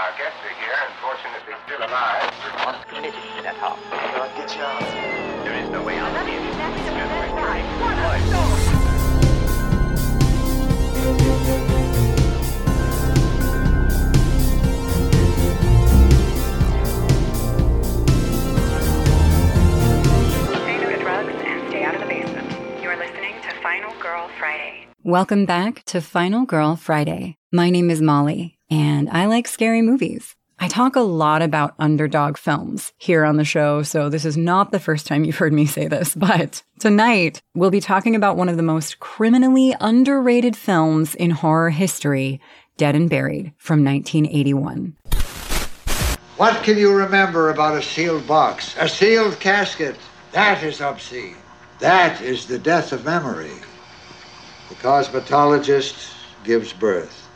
Our guests are here and fortunately still alive. On committed to that house. God, get you out. There is no way out. Say no to drugs and stay out of the basement. You're listening to Final Girl Friday. Welcome back to Final Girl Friday. My name is Molly, and I like scary movies. I talk a lot about underdog films here on the show, so this is not the first time you've heard me say this, but tonight we'll be talking about one of the most criminally underrated films in horror history, Dead and Buried from 1981. What can you remember about a sealed box? A sealed casket? That is obscene. That is the death of memory. The cosmetologist gives birth.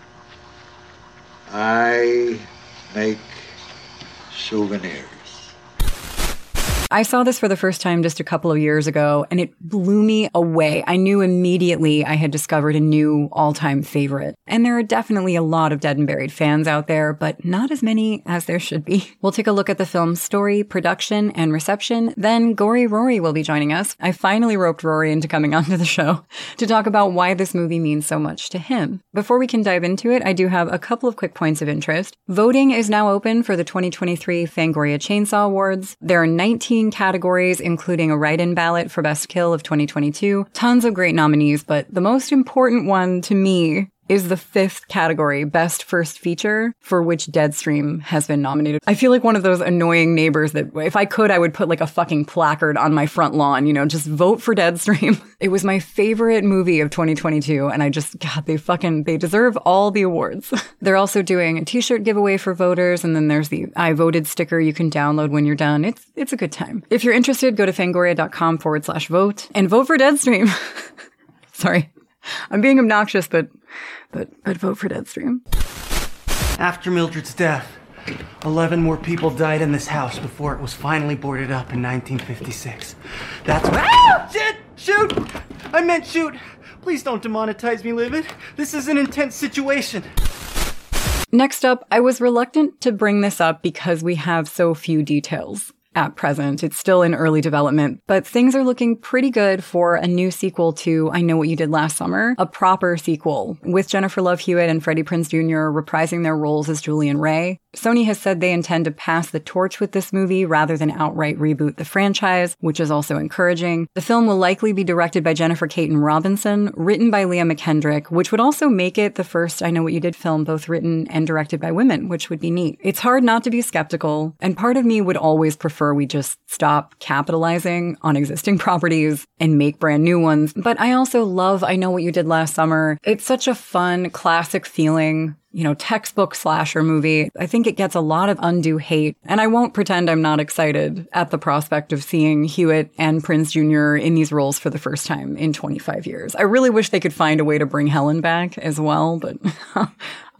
I make souvenirs. I saw this for the first time just a couple of years ago and it blew me away. I knew immediately I had discovered a new all time favorite. And there are definitely a lot of Dead and Buried fans out there, but not as many as there should be. We'll take a look at the film's story, production, and reception. Then Gory Rory will be joining us. I finally roped Rory into coming onto the show to talk about why this movie means so much to him. Before we can dive into it, I do have a couple of quick points of interest. Voting is now open for the 2023 Fangoria Chainsaw Awards. There are 19 categories, including a write in ballot for Best Kill of 2022. Tons of great nominees, but the most important one to me is the fifth category, Best First Feature, for which Deadstream has been nominated. I feel like one of those annoying neighbors that if I could, I would put like a fucking placard on my front lawn, you know, just vote for Deadstream. It was my favorite movie of 2022, and I just, God, they fucking, they deserve all the awards. They're also doing a t-shirt giveaway for voters, and then there's the I voted sticker you can download when you're done. It's, it's a good time. If you're interested, go to fangoria.com forward slash vote and vote for Deadstream. Sorry. I'm being obnoxious, but but but vote for Deadstream. After Mildred's death, 11 more people died in this house before it was finally boarded up in 1956. That's what. Ah! Shit! Shoot! I meant shoot! Please don't demonetize me, Livid. This is an intense situation. Next up, I was reluctant to bring this up because we have so few details. At present, it's still in early development, but things are looking pretty good for a new sequel to I Know What You Did Last Summer, a proper sequel, with Jennifer Love Hewitt and Freddie Prinze Jr. reprising their roles as Julie and Ray. Sony has said they intend to pass the torch with this movie rather than outright reboot the franchise, which is also encouraging. The film will likely be directed by Jennifer Kaytin Robinson, written by Leah McKendrick, which would also make it the first I Know What You Did film both written and directed by women, which would be neat. It's hard not to be skeptical, and part of me would always prefer we just stop capitalizing on existing properties and make brand new ones. But I also love I Know What You Did Last Summer. It's such a fun, classic feeling you know, textbook slasher movie. I think it gets a lot of undue hate. And I won't pretend I'm not excited at the prospect of seeing Hewitt and Prinze Jr. in these roles for the first time in 25 years. I really wish they could find a way to bring Helen back as well, but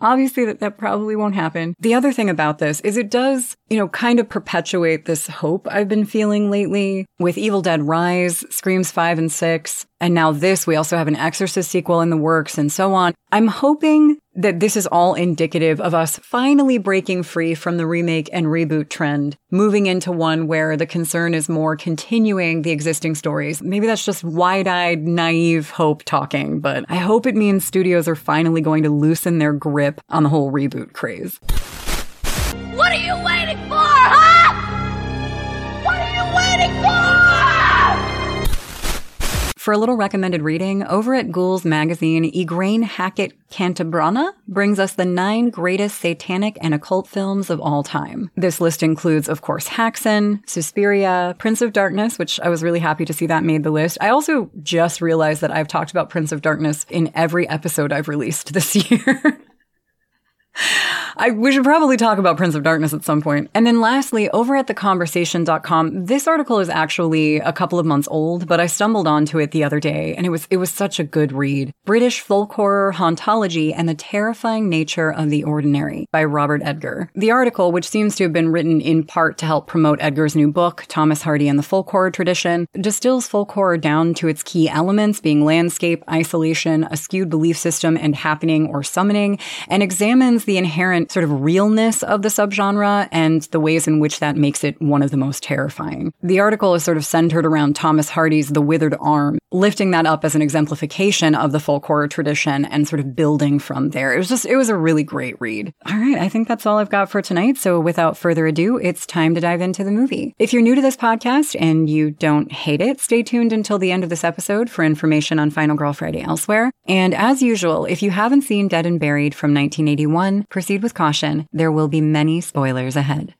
Obviously, that, that probably won't happen. The other thing about this is it does, you know, kind of perpetuate this hope I've been feeling lately with Evil Dead Rise, Screams 5 and 6, and now this. We also have an Exorcist sequel in the works and so on. I'm hoping that this is all indicative of us finally breaking free from the remake and reboot trend, moving into one where the concern is more continuing the existing stories. Maybe that's just wide eyed, naive hope talking, but I hope it means studios are finally going to loosen their grip on the whole reboot craze. What are you waiting for, huh? What are you waiting for? For a little recommended reading, over at Ghouls magazine, Igraine Hackett Cantabrana brings us the nine greatest satanic and occult films of all time. This list includes, of course, Haxan, Suspiria, Prince of Darkness, which I was really happy to see that made the list. I also just realized that I've talked about Prince of Darkness in every episode I've released this year. I, we should probably talk about Prince of Darkness at some point. And then lastly, over at theconversation.com, this article is actually a couple of months old, but I stumbled onto it the other day and it was, it was such a good read. British folk horror hauntology and the terrifying nature of the ordinary by Robert Edgar. The article, which seems to have been written in part to help promote Edgar's new book, Thomas Hardy and the Folk Horror Tradition, distills folk horror down to its key elements being landscape, isolation, a skewed belief system, and happening or summoning, and examines the inherent sort of realness of the subgenre and the ways in which that makes it one of the most terrifying. The article is sort of centered around Thomas Hardy's The Withered Arm, lifting that up as an exemplification of the folk horror tradition and sort of building from there. It was just, it was a really great read. All right, I think that's all I've got for tonight. So without further ado, it's time to dive into the movie. If you're new to this podcast and you don't hate it, stay tuned until the end of this episode for information on Final Girl Friday elsewhere. And as usual, if you haven't seen Dead and Buried from 1981, proceed with caution. There will be many spoilers ahead.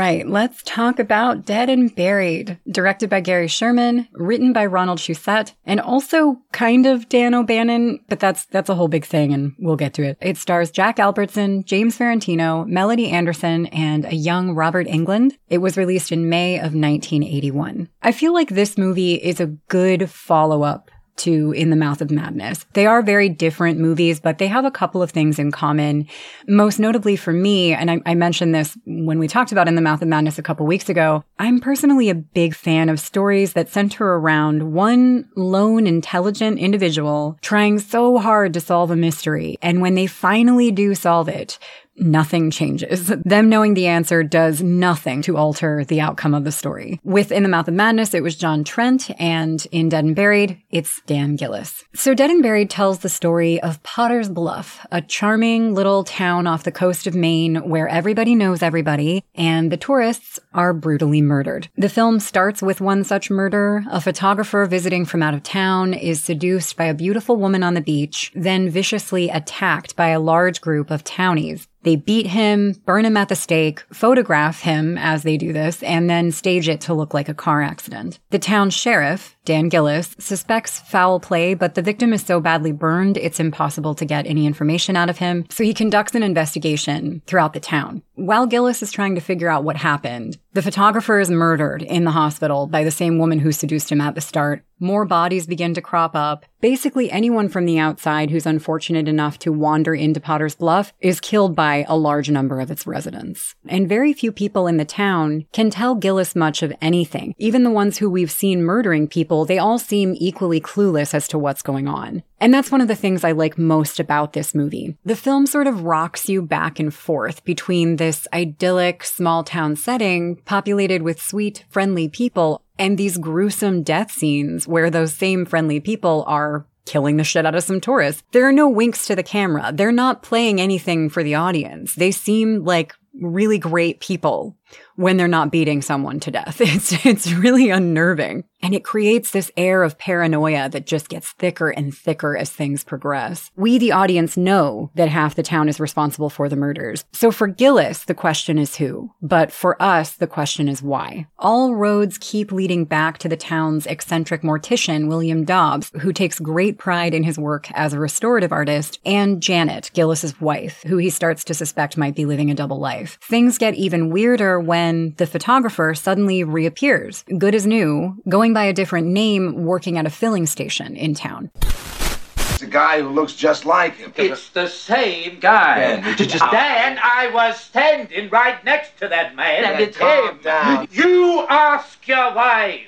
Right, let's talk about Dead and Buried. Directed by Gary Sherman, written by Ronald Shusett, and also kind of Dan O'Bannon, but that's that's a whole big thing and we'll get to it. It stars Jack Albertson, James Farentino, Melody Anderson, and a young Robert Englund. It was released in May of 1981. I feel like this movie is a good follow-up to In the Mouth of Madness. They are very different movies, but they have a couple of things in common. Most notably for me, and I, I, mentioned this when we talked about In the Mouth of Madness a couple weeks ago, I'm personally a big fan of stories that center around one lone, intelligent individual trying so hard to solve a mystery. And when they finally do solve it, nothing changes. Them knowing the answer does nothing to alter the outcome of the story. With In the Mouth of Madness, it was John Trent, and in Dead and Buried, it's Dan Gillis. So Dead and Buried tells the story of Potter's Bluff, a charming little town off the coast of Maine where everybody knows everybody, and the tourists are brutally murdered. The film starts with one such murder. A photographer visiting from out of town is seduced by a beautiful woman on the beach, then viciously attacked by a large group of townies. They beat him, burn him at the stake, photograph him as they do this, and then stage it to look like a car accident. The town sheriff, Dan Gillis, suspects foul play, but the victim is so badly burned, it's impossible to get any information out of him. So he conducts an investigation throughout the town. While Gillis is trying to figure out what happened, the photographer is murdered in the hospital by the same woman who seduced him at the start. More bodies begin to crop up. Basically, anyone from the outside who's unfortunate enough to wander into Potter's Bluff is killed by a large number of its residents. And very few people in the town can tell Gillis much of anything. Even the ones who we've seen murdering people, they all seem equally clueless as to what's going on. And that's one of the things I like most about this movie. The film sort of rocks you back and forth between this idyllic small town setting populated with sweet, friendly people and these gruesome death scenes where those same friendly people are killing the shit out of some tourists. There are no winks to the camera. They're not playing anything for the audience. They seem like really great people when they're not beating someone to death. It's, it's really unnerving. And it creates this air of paranoia that just gets thicker and thicker as things progress. We, the audience, know that half the town is responsible for the murders. So for Gillis, the question is who. But for us, the question is why. All roads keep leading back to the town's eccentric mortician, William Dobbs, who takes great pride in his work as a restorative artist, and Janet, Gillis's wife, who he starts to suspect might be living a double life. Things get even weirder when the photographer suddenly reappears, good as new, going by a different name, working at a filling station in town. It's a guy who looks just like him. It's the same guy. Ben, did just- Dan, I was standing right next to that man, and Ben, it's calm him. down. You ask your wife.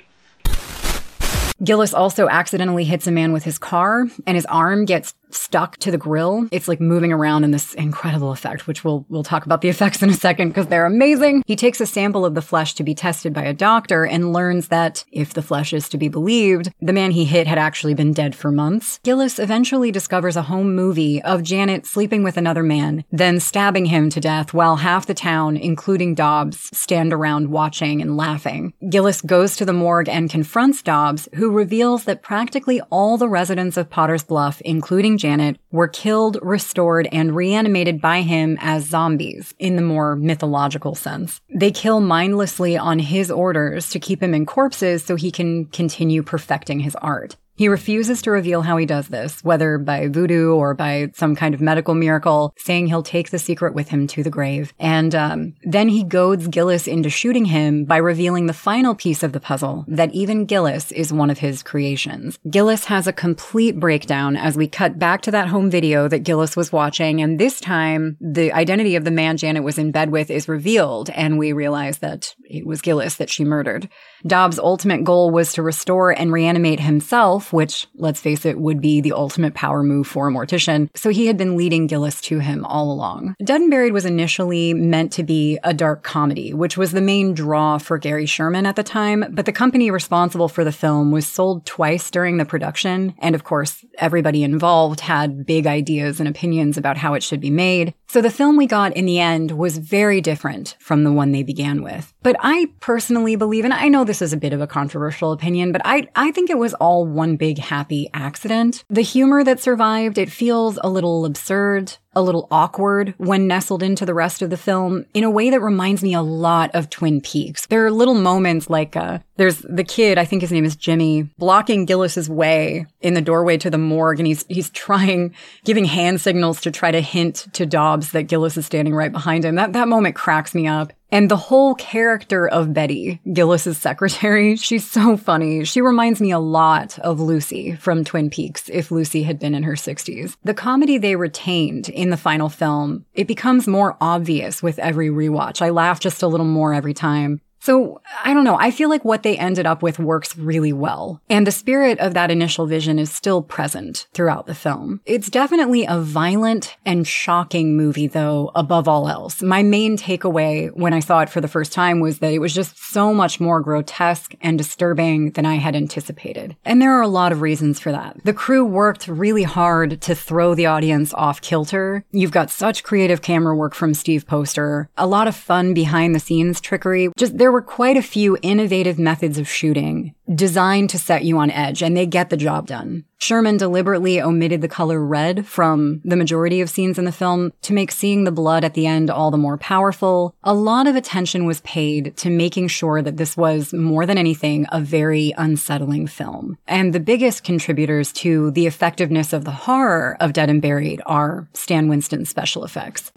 Gillis also accidentally hits a man with his car, and his arm gets stuck to the grill. It's like moving around in this incredible effect, which we'll we'll talk about the effects in a second because they're amazing. He takes a sample of the flesh to be tested by a doctor and learns that if the flesh is to be believed, the man he hit had actually been dead for months. Gillis eventually discovers a home movie of Janet sleeping with another man, then stabbing him to death while half the town, including Dobbs, stand around watching and laughing. Gillis goes to the morgue and confronts Dobbs, who reveals that practically all the residents of Potter's Bluff, including Janet, were killed, restored, and reanimated by him as zombies, in the more mythological sense. They kill mindlessly on his orders to keep him in corpses so he can continue perfecting his art. He refuses to reveal how he does this, whether by voodoo or by some kind of medical miracle, saying he'll take the secret with him to the grave. And um, then he goads Gillis into shooting him by revealing the final piece of the puzzle that even Gillis is one of his creations. Gillis has a complete breakdown as we cut back to that home video that Gillis was watching, and this time the identity of the man Janet was in bed with is revealed, and we realize that it was Gillis that she murdered. Dobbs' ultimate goal was to restore and reanimate himself, which, let's face it, would be the ultimate power move for a mortician, so he had been leading Gillis to him all along. Dead and Buried was initially meant to be a dark comedy, which was the main draw for Gary Sherman at the time, but the company responsible for the film was sold twice during the production, and of course, everybody involved had big ideas and opinions about how it should be made. So the film we got in the end was very different from the one they began with. But I personally believe, and I know this is a bit of a controversial opinion, but I, I think it was all one big happy accident. The humor that survived, it feels a little absurd, a little awkward when nestled into the rest of the film in a way that reminds me a lot of Twin Peaks. There are little moments like uh, there's the kid, I think his name is Jimmy, blocking Gillis's way in the doorway to the morgue, and he's he's trying, giving hand signals to try to hint to Dobbs that Gillis is standing right behind him. That that moment cracks me up. And the whole character of Betty, Gillis's secretary, she's so funny. She reminds me a lot of Lucy from Twin Peaks if Lucy had been in her 60s. The comedy they retained in the final film, it becomes more obvious with every rewatch. I laugh just a little more every time. So I don't know. I feel like what they ended up with works really well. And the spirit of that initial vision is still present throughout the film. It's definitely a violent and shocking movie, though, above all else. My main takeaway when I saw it for the first time was that it was just so much more grotesque and disturbing than I had anticipated. And there are a lot of reasons for that. The crew worked really hard to throw the audience off kilter. You've got such creative camera work from Steve Poster, a lot of fun behind the scenes trickery. Just there were quite a few innovative methods of shooting designed to set you on edge, and they get the job done. Sherman deliberately omitted the color red from the majority of scenes in the film to make seeing the blood at the end all the more powerful. A lot of attention was paid to making sure that this was, more than anything, a very unsettling film. And the biggest contributors to the effectiveness of the horror of Dead and Buried are Stan Winston's special effects.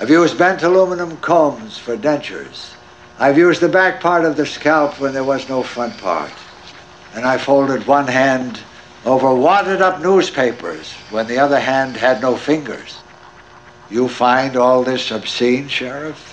I've used bent aluminum combs for dentures. I've used the back part of the scalp when there was no front part. And I folded one hand over wadded up newspapers when the other hand had no fingers. You find all this obscene, Sheriff?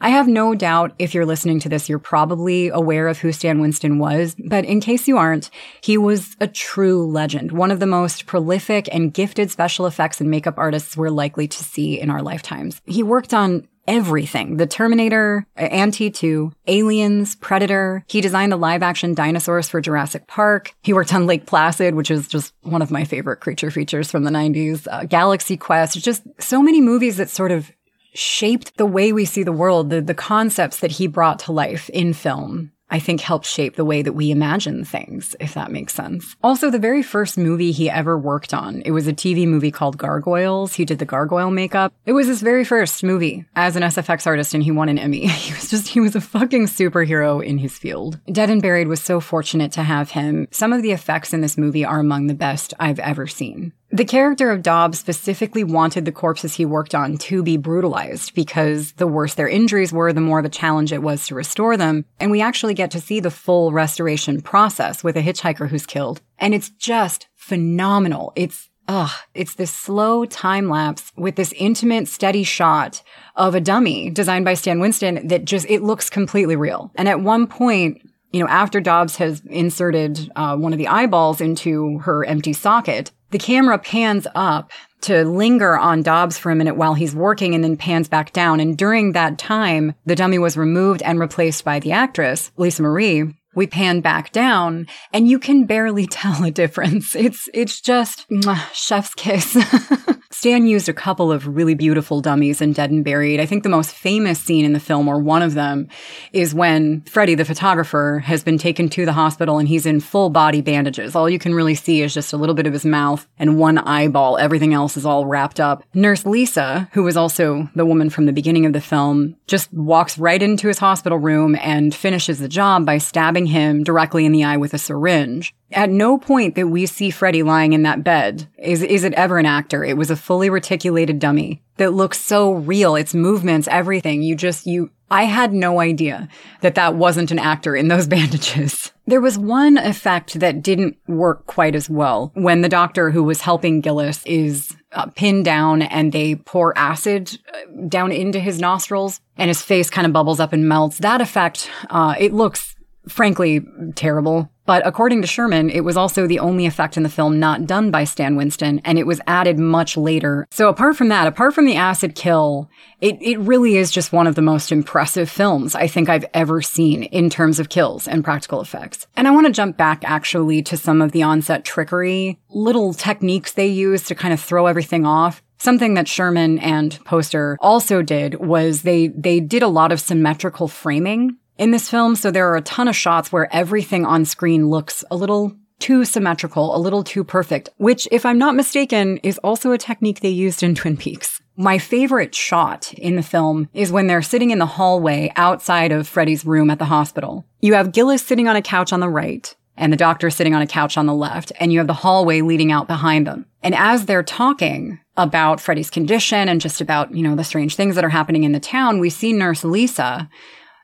I have no doubt if you're listening to this, you're probably aware of who Stan Winston was. But in case you aren't, he was a true legend, one of the most prolific and gifted special effects and makeup artists we're likely to see in our lifetimes. He worked on everything. The Terminator, and T2, Aliens, Predator. He designed the live action dinosaurs for Jurassic Park. He worked on Lake Placid, which is just one of my favorite creature features from the 90s. Uh, Galaxy Quest, just so many movies that sort of shaped the way we see the world, the, the concepts that he brought to life in film. I think helped shape the way that we imagine things, if that makes sense. Also, the very first movie he ever worked on, it was a TV movie called Gargoyles. He did the gargoyle makeup. It was his very first movie as an SFX artist and he won an Emmy. He was just, he was a fucking superhero in his field. Dead and Buried was so fortunate to have him. Some of the effects in this movie are among the best I've ever seen. The character of Dobbs specifically wanted the corpses he worked on to be brutalized because the worse their injuries were, the more of a challenge it was to restore them. And we actually get to see the full restoration process with a hitchhiker who's killed. And it's just phenomenal. It's Ugh, it's this slow time lapse with this intimate, steady shot of a dummy designed by Stan Winston that just, it looks completely real. And at one point, you know, after Dobbs has inserted uh, one of the eyeballs into her empty socket, the camera pans up to linger on Dobbs for a minute while he's working and then pans back down. And during that time, the dummy was removed and replaced by the actress, Lisa Marie. We pan back down and you can barely tell a difference. It's, it's just mwah, chef's kiss. Stan used a couple of really beautiful dummies in Dead and Buried. I think the most famous scene in the film, or one of them, is when Freddy, the photographer, has been taken to the hospital and he's in full body bandages. All you can really see is just a little bit of his mouth and one eyeball. Everything else is all wrapped up. Nurse Lisa, who was also the woman from the beginning of the film, just walks right into his hospital room and finishes the job by stabbing him directly in the eye with a syringe. At no point that we see Freddy lying in that bed is, is it ever an actor. It was a fully reticulated dummy that looks so real. Its movements, everything. You just, you, I had no idea that that wasn't an actor in those bandages. There was one effect that didn't work quite as well when the doctor who was helping Gillis is uh, pinned down and they pour acid uh, down into his nostrils and his face kind of bubbles up and melts. That effect, uh, it looks frankly terrible. But according to Sherman, it was also the only effect in the film not done by Stan Winston, and it was added much later. So apart from that, apart from the acid kill, it, it really is just one of the most impressive films I think I've ever seen in terms of kills and practical effects. And I want to jump back actually to some of the onset trickery, little techniques they use to kind of throw everything off. Something that Sherman and Poster also did was they they did a lot of symmetrical framing in this film, so there are a ton of shots where everything on screen looks a little too symmetrical, a little too perfect, which, if I'm not mistaken, is also a technique they used in Twin Peaks. My favorite shot in the film is when they're sitting in the hallway outside of Freddy's room at the hospital. You have Gillis sitting on a couch on the right, and the doctor sitting on a couch on the left, and you have the hallway leading out behind them. And as they're talking about Freddy's condition and just about, you know, the strange things that are happening in the town, we see Nurse Lisa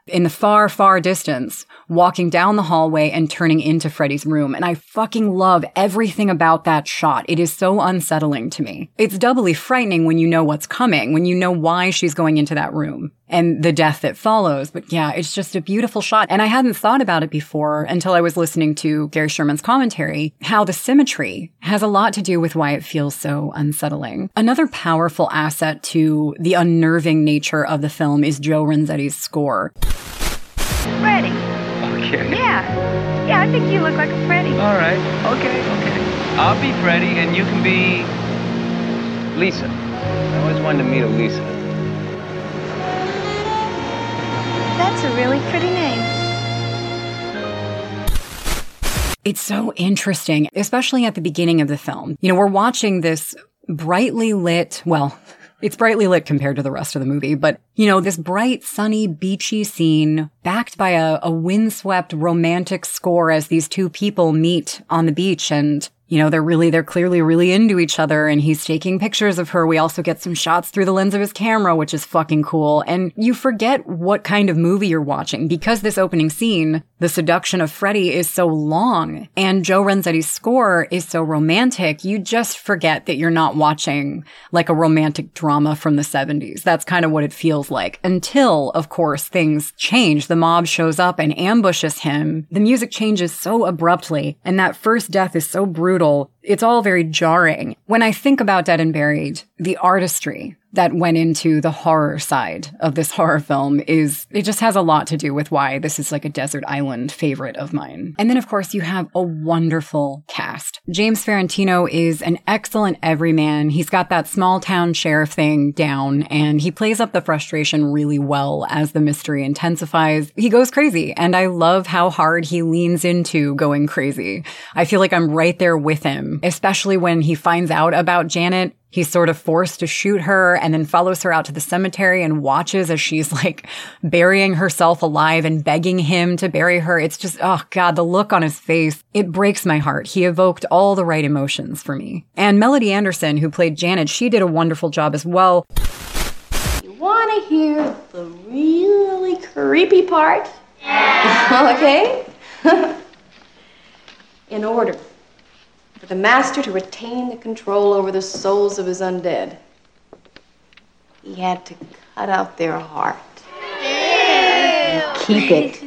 in the far, far distance, walking down the hallway and turning into Freddy's room. And I fucking love everything about that shot. It is so unsettling to me. It's doubly frightening when you know what's coming, when you know why she's going into that room and the death that follows. But yeah, it's just a beautiful shot. And I hadn't thought about it before until I was listening to Gary Sherman's commentary, how the symmetry has a lot to do with why it feels so unsettling. Another powerful asset to the unnerving nature of the film is Joe Renzetti's score. Freddy. Okay. Yeah. Yeah, I think you look like a Freddy. All right. Okay, okay. I'll be Freddy and you can be Lisa. I always wanted to meet a Lisa. That's a really pretty name. It's so interesting, especially at the beginning of the film. You know, we're watching this brightly lit, well, it's brightly lit compared to the rest of the movie, but you know, this bright, sunny, beachy scene backed by a, a windswept romantic score as these two people meet on the beach and you know, they're really, they're clearly really into each other and he's taking pictures of her. We also get some shots through the lens of his camera, which is fucking cool. And you forget what kind of movie you're watching because this opening scene, the seduction of Freddy is so long and Joe Renzetti's score is so romantic. You just forget that you're not watching like a romantic drama from the 70s. That's kind of what it feels like until, of course, things change. The mob shows up and ambushes him. The music changes so abruptly and that first death is so brutal. It's all very jarring. When I think about Dead and Buried, the artistry that went into the horror side of this horror film is it just has a lot to do with why this is like a desert island favorite of mine. And then of course you have a wonderful cast. James Farentino is an excellent everyman. He's got that small town sheriff thing down and he plays up the frustration really well as the mystery intensifies. He goes crazy and I love how hard he leans into going crazy. I feel like I'm right there with him, especially when he finds out about Janet He's sort of forced to shoot her and then follows her out to the cemetery and watches as she's like burying herself alive and begging him to bury her. It's just, oh God, the look on his face. It breaks my heart. He evoked all the right emotions for me. And Melody Anderson, who played Janet, she did a wonderful job as well. You want to hear the really creepy part? Yeah. okay? In order for the master to retain the control over the souls of his undead, he had to cut out their heart. And keep it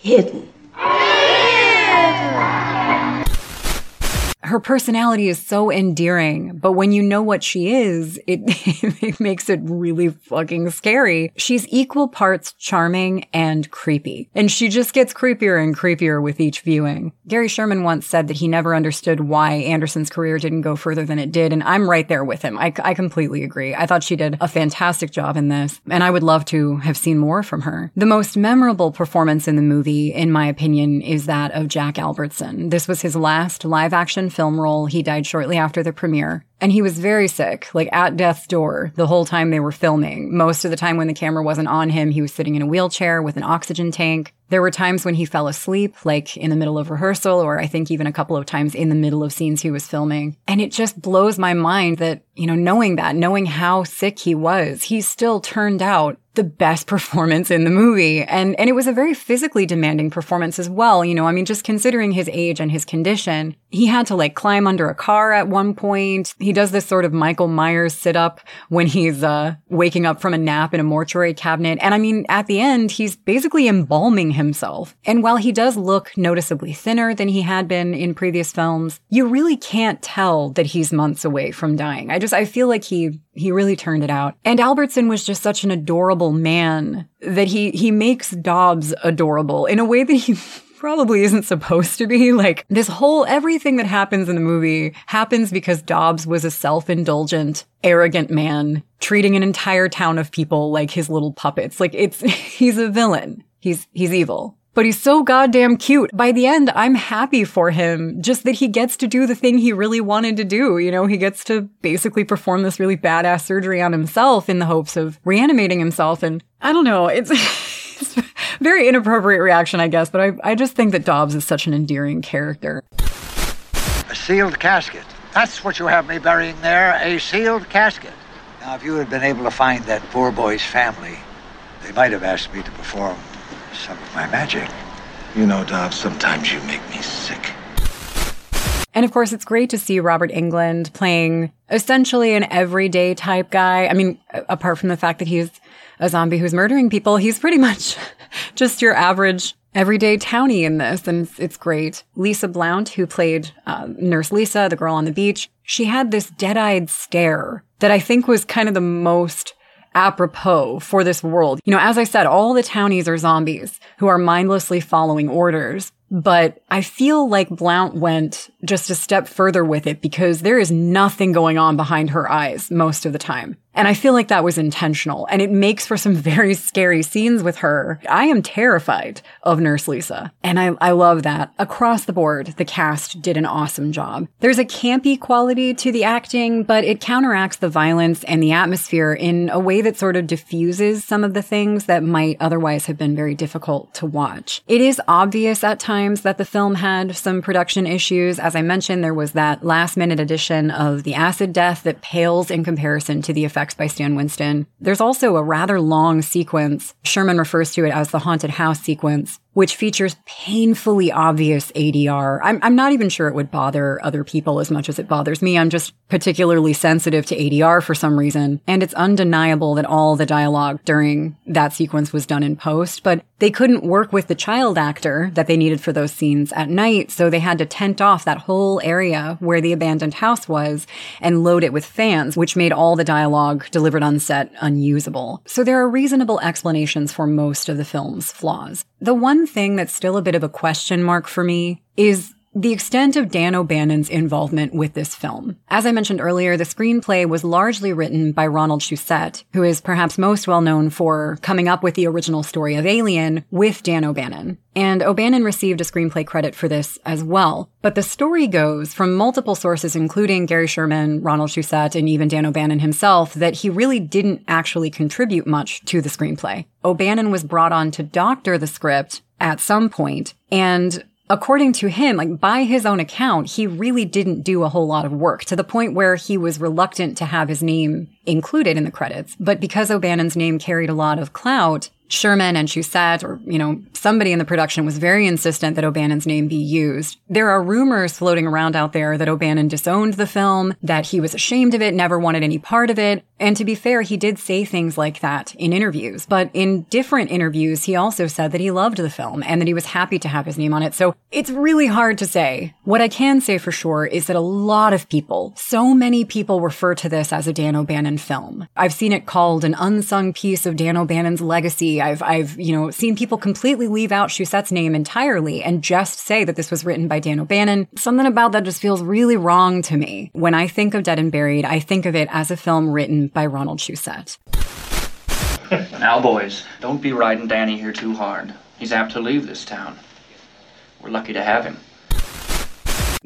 hidden. Her personality is so endearing, but when you know what she is, it, it makes it really fucking scary. She's equal parts charming and creepy. And she just gets creepier and creepier with each viewing. Gary Sherman once said that he never understood why Anderson's career didn't go further than it did. And I'm right there with him. I, I completely agree. I thought she did a fantastic job in this, and I would love to have seen more from her. The most memorable performance in the movie, in my opinion, is that of Jack Albertson. This was his last live action film role. He died shortly after the premiere. And he was very sick, like at death's door the whole time they were filming. Most of the time when the camera wasn't on him, he was sitting in a wheelchair with an oxygen tank. There were times when he fell asleep, like in the middle of rehearsal, or I think even a couple of times in the middle of scenes he was filming. And it just blows my mind that, you know, knowing that, knowing how sick he was, he still turned out the best performance in the movie. And, and it was a very physically demanding performance as well. You know, I mean, just considering his age and his condition, he had to like climb under a car at one point. He does this sort of Michael Myers sit up when he's, uh, waking up from a nap in a mortuary cabinet. And I mean, at the end, he's basically embalming himself. And while he does look noticeably thinner than he had been in previous films, you really can't tell that he's months away from dying. I just, I feel like he, he really turned it out. And Albertson was just such an adorable man that he, he makes Dobbs adorable in a way that he probably isn't supposed to be. Like this whole everything that happens in the movie happens because Dobbs was a self-indulgent, arrogant man treating an entire town of people like his little puppets. Like it's he's a villain. He's he's evil. But he's so goddamn cute. By the end, I'm happy for him just that he gets to do the thing he really wanted to do. You know, he gets to basically perform this really badass surgery on himself in the hopes of reanimating himself. And I don't know, it's, it's a very inappropriate reaction, I guess, but I, I just think that Dobbs is such an endearing character. A sealed casket. That's what you have me burying there, a sealed casket. Now, if you had been able to find that poor boy's family, they might have asked me to perform some of my magic. You know, Dobbs, sometimes you make me sick. And of course, it's great to see Robert Englund playing essentially an everyday type guy. I mean, apart from the fact that he's a zombie who's murdering people, he's pretty much just your average everyday townie in this. And it's, it's great. Lisa Blount, who played uh, Nurse Lisa, the girl on the beach, she had this dead eyed stare that I think was kind of the most apropos for this world. You know, as I said, all the townies are zombies who are mindlessly following orders. But I feel like Blount went just a step further with it because there is nothing going on behind her eyes most of the time. And I feel like that was intentional and it makes for some very scary scenes with her. I am terrified of Nurse Lisa. And I, I love that. Across the board, the cast did an awesome job. There's a campy quality to the acting, but it counteracts the violence and the atmosphere in a way that sort of diffuses some of the things that might otherwise have been very difficult to watch. It is obvious at times that the film had some production issues. As I mentioned, there was that last minute addition of the acid death that pales in comparison to the by Stan Winston. There's also a rather long sequence. Sherman refers to it as the haunted house sequence, which features painfully obvious ADR. I'm, I'm not even sure it would bother other people as much as it bothers me. I'm just particularly sensitive to ADR for some reason. And it's undeniable that all the dialogue during that sequence was done in post, but they couldn't work with the child actor that they needed for those scenes at night. So they had to tent off that whole area where the abandoned house was and load it with fans, which made all the dialogue delivered on set unusable. So there are reasonable explanations for most of the film's flaws. The one thing that's still a bit of a question mark for me is the extent of Dan O'Bannon's involvement with this film. As I mentioned earlier, the screenplay was largely written by Ronald Shusett, who is perhaps most well known for coming up with the original story of Alien with Dan O'Bannon. And O'Bannon received a screenplay credit for this as well. But the story goes from multiple sources, including Gary Sherman, Ronald Shusett, and even Dan O'Bannon himself, that he really didn't actually contribute much to the screenplay. O'Bannon was brought on to doctor the script at some point, and according to him, like by his own account, he really didn't do a whole lot of work to the point where he was reluctant to have his name included in the credits. But because O'Bannon's name carried a lot of clout, Sherman and Shusett, or, you know, somebody in the production was very insistent that O'Bannon's name be used. There are rumors floating around out there that O'Bannon disowned the film, that he was ashamed of it, never wanted any part of it. And to be fair, he did say things like that in interviews. But in different interviews, he also said that he loved the film and that he was happy to have his name on it. So it's really hard to say. What I can say for sure is that a lot of people, so many people refer to this as a Dan O'Bannon film. I've seen it called an unsung piece of Dan O'Bannon's legacy. I've, I've, you know, seen people completely leave out Shusett's name entirely and just say that this was written by Dan O'Bannon. Something about that just feels really wrong to me. When I think of Dead and Buried, I think of it as a film written by Ronald Shusett. now, boys, don't be riding Danny here too hard. He's apt to leave this town. We're lucky to have him.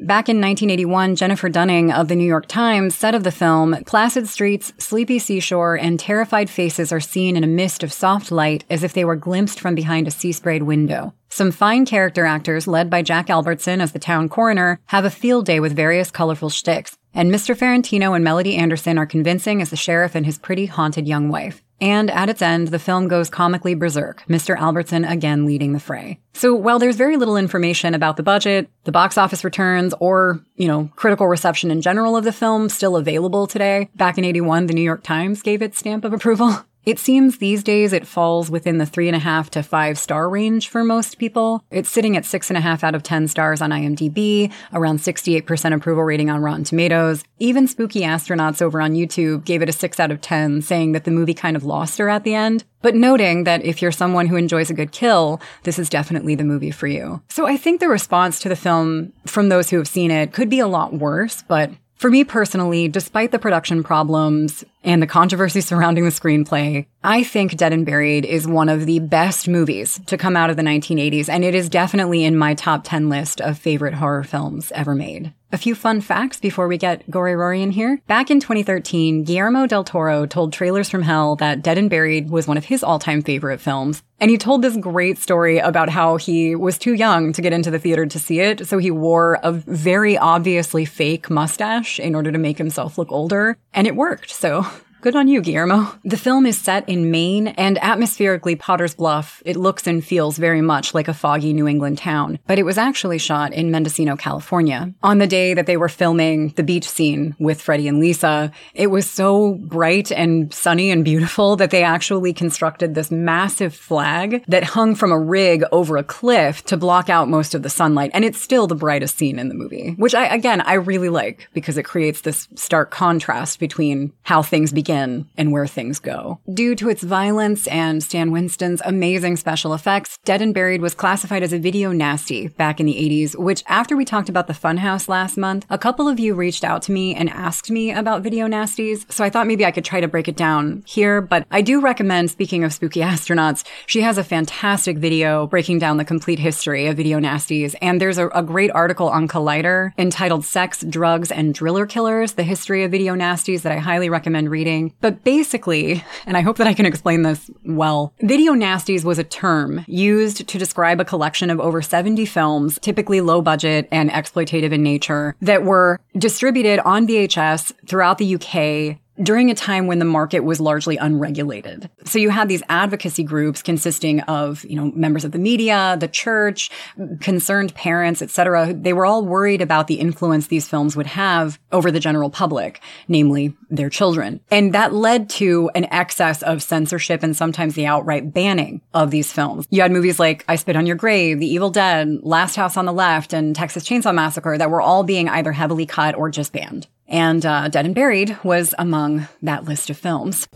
Back in 1981, Jennifer Dunning of the New York Times said of the film Placid streets, sleepy seashore, and terrified faces are seen in a mist of soft light as if they were glimpsed from behind a sea sprayed window. Some fine character actors, led by Jack Albertson as the town coroner, have a field day with various colorful shticks, and Mr. Farentino and Melody Anderson are convincing as the sheriff and his pretty haunted young wife. And at its end, the film goes comically berserk, Mr. Albertson again leading the fray. So while there's very little information about the budget, the box office returns, or, you know, critical reception in general of the film still available today, back in 81, the New York Times gave its stamp of approval. It seems these days it falls within the three and a half to five star range for most people. It's sitting at six and a half out of 10 stars on IMDb, around 68% approval rating on Rotten Tomatoes. Even Spooky Astronauts over on YouTube gave it a six out of 10, saying that the movie kind of lost her at the end, but noting that if you're someone who enjoys a good kill, this is definitely the movie for you. So I think the response to the film from those who have seen it could be a lot worse, but for me personally, despite the production problems and the controversy surrounding the screenplay, I think Dead and Buried is one of the best movies to come out of the 1980s, and it is definitely in my top 10 list of favorite horror films ever made. A few fun facts before we get Gory Rory in here. Back in 2013, Guillermo del Toro told Trailers from Hell that Dead and Buried was one of his all-time favorite films. And he told this great story about how he was too young to get into the theater to see it, so he wore a very obviously fake mustache in order to make himself look older, and it worked. So Good on you, Guillermo. The film is set in Maine, and atmospherically, Potter's Bluff, it looks and feels very much like a foggy New England town, but it was actually shot in Mendocino, California. On the day that they were filming the beach scene with Freddie and Lisa, it was so bright and sunny and beautiful that they actually constructed this massive flag that hung from a rig over a cliff to block out most of the sunlight. And it's still the brightest scene in the movie, which I, again, I really like because it creates this stark contrast between how things begin begin and where things go. Due to its violence and Stan Winston's amazing special effects, Dead and Buried was classified as a video nasty back in the 80s, which after we talked about the Funhouse last month, a couple of you reached out to me and asked me about video nasties, so I thought maybe I could try to break it down here, but I do recommend, speaking of spooky astronauts, she has a fantastic video breaking down the complete history of video nasties, and there's a, a great article on Collider entitled Sex, Drugs, and Driller Killers, the history of video nasties that I highly recommend reading. But basically, and I hope that I can explain this well, video nasties was a term used to describe a collection of over 70 films, typically low budget and exploitative in nature, that were distributed on VHS throughout the UK during a time when the market was largely unregulated. So you had these advocacy groups consisting of, you know, members of the media, the church, concerned parents, etc. They were all worried about the influence these films would have over the general public, namely their children. And that led to an excess of censorship and sometimes the outright banning of these films. You had movies like I Spit on Your Grave, The Evil Dead, Last House on the Left, and Texas Chainsaw Massacre that were all being either heavily cut or just banned. And uh, Dead and Buried was among that list of films.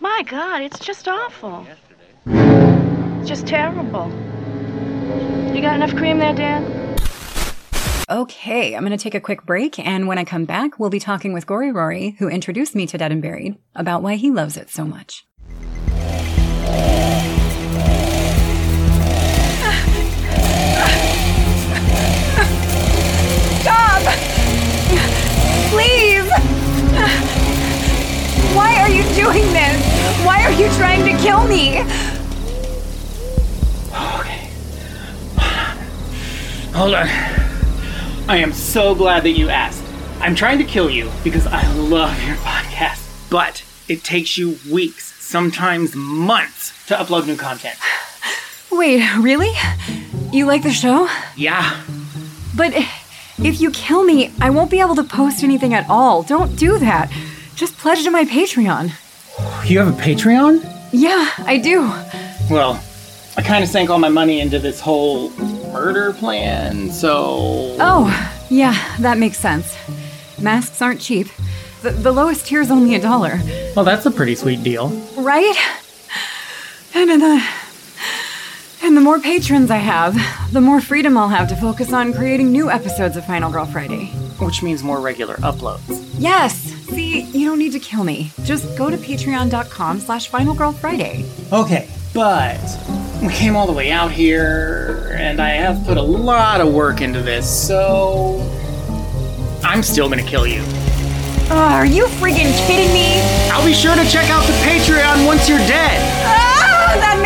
My God, it's just awful. It's just terrible. You got enough cream there, Dan? Okay, I'm going to take a quick break, and when I come back, we'll be talking with Gory Rory, who introduced me to Dead and Buried, about why he loves it so much. Why are you doing this? Why are you trying to kill me? Okay. Hold on. I am so glad that you asked. I'm trying to kill you because I love your podcast. But it takes you weeks, sometimes months, to upload new content. Wait, really? You like the show? Yeah. But if you kill me, I won't be able to post anything at all. Don't do that. Just pledge to my Patreon. You have a Patreon? Yeah, I do. Well, I kind of sank all my money into this whole murder plan, so. Oh, yeah, that makes sense. Masks aren't cheap. The, the lowest tier is only a dollar, Well, that's a pretty sweet deal. right? And in the and the more patrons I have, the more freedom I'll have to focus on creating new episodes of Final Girl Friday. Which means more regular uploads. Yes. See, you don't need to kill me. Just go to patreon.com slash finalgirlfriday. Okay, but we came all the way out here, and I have put a lot of work into this, so. I'm still gonna kill you. Oh, are you freaking kidding me? I'll be sure to check out the Patreon once you're dead. Ah, that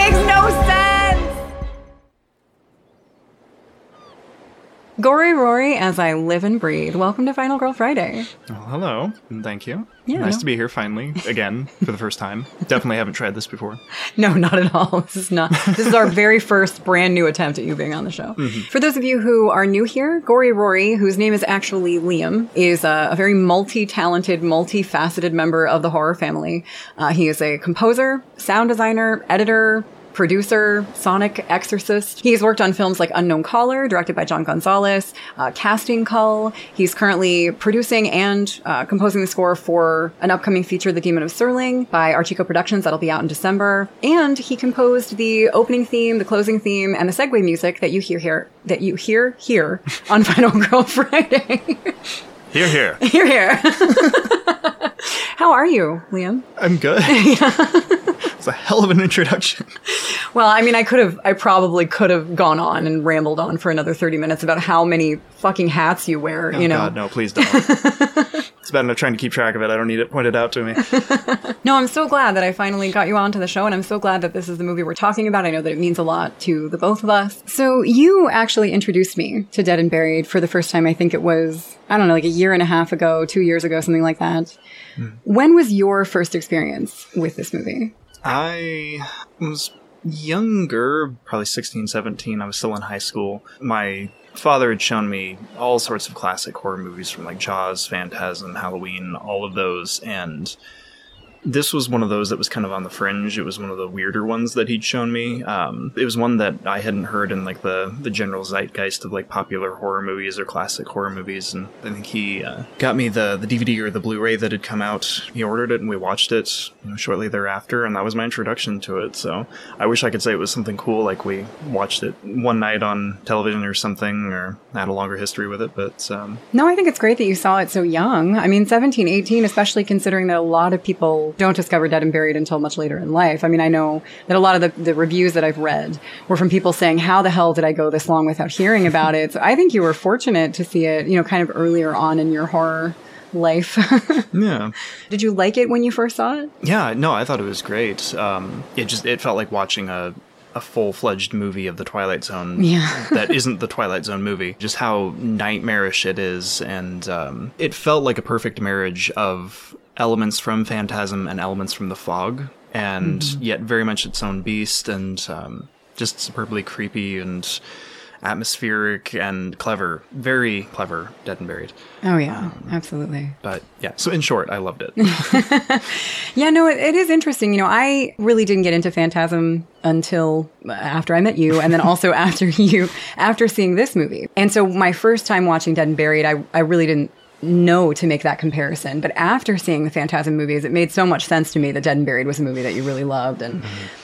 Gory Rory, as I live and breathe. Welcome to Final Girl Friday. Well, hello, and thank you. Yeah, nice no. to be here finally, again, for the first time. Definitely haven't tried this before. No, not at all. This is not. This is our very first brand new attempt at you being on the show. Mhm. For those of you who are new here, Gory Rory, whose name is actually Liam, is a, a very multi-talented, multi-faceted member of the horror family. Uh, he is a composer, sound designer, editor. Producer, Sonic Exorcist. He's worked on films like Unknown Caller, directed by John Gonzalez, uh, Casting Call. He's currently producing and uh, composing the score for an upcoming feature, The Demon of Serling, by Archico Productions, that'll be out in December. And he composed the opening theme, the closing theme, and the segue music that you hear here, that you hear here on Final Girl Friday. Here, here. here, here. How are you, Liam? I'm good. It's a hell of an introduction. Well, I mean, I could have, I probably could have gone on and rambled on for another 30 minutes about how many fucking hats you wear, Oh, you know? God, no, please don't. it's bad enough trying to keep track of it. I don't need it pointed out to me. No, I'm so glad that I finally got you onto the show, and I'm so glad that this is the movie we're talking about. I know that it means a lot to the both of us. So, you actually introduced me to Dead and Buried for the first time, I think it was, I don't know, like a year and a half ago, two years ago, something like that. Hmm. When was your first experience with this movie? I was younger, probably 16, 17. I was still in high school. My father had shown me all sorts of classic horror movies from like Jaws, Phantasm, Halloween, all of those. And this was one of those that was kind of on the fringe. It was one of the weirder ones that he'd shown me. Um, it was one that I hadn't heard in like the, the general zeitgeist of like popular horror movies or classic horror movies. And I think he uh, got me the, the DVD or the Blu-ray that had come out. He ordered it and we watched it you know, shortly thereafter, and that was my introduction to it. So I wish I could say it was something cool, like we watched it one night on television or something, or had a longer history with it. But um, No, I think it's great that you saw it so young. I mean, 17, 18, especially considering that a lot of people don't discover Dead and Buried until much later in life. I mean, I know that a lot of the, the reviews that I've read were from people saying, how the hell did I go this long without hearing about it? So I think you were fortunate to see it, you know, kind of earlier on in your horror life. yeah. did you like it when you first saw it? Yeah, no, I thought it was great. Um, it just it felt like watching a a full fledged movie of the Twilight Zone. Yeah. that isn't the Twilight Zone movie. Just how nightmarish it is, and um, it felt like a perfect marriage of elements from Phantasm and elements from The Fog, and Mhm. yet very much its own beast, and um, just superbly creepy and atmospheric and clever. Very clever, Dead and Buried. Oh, yeah, absolutely. But yeah, so in short, I loved it. Yeah, no, it, it is interesting. You know, I really didn't get into Phantasm until after I met you, and then also after you, after seeing this movie. And so my first time watching Dead and Buried, I, I really didn't know to make that comparison. But after seeing the Phantasm movies, it made so much sense to me that Dead and Buried was a movie that you really loved. And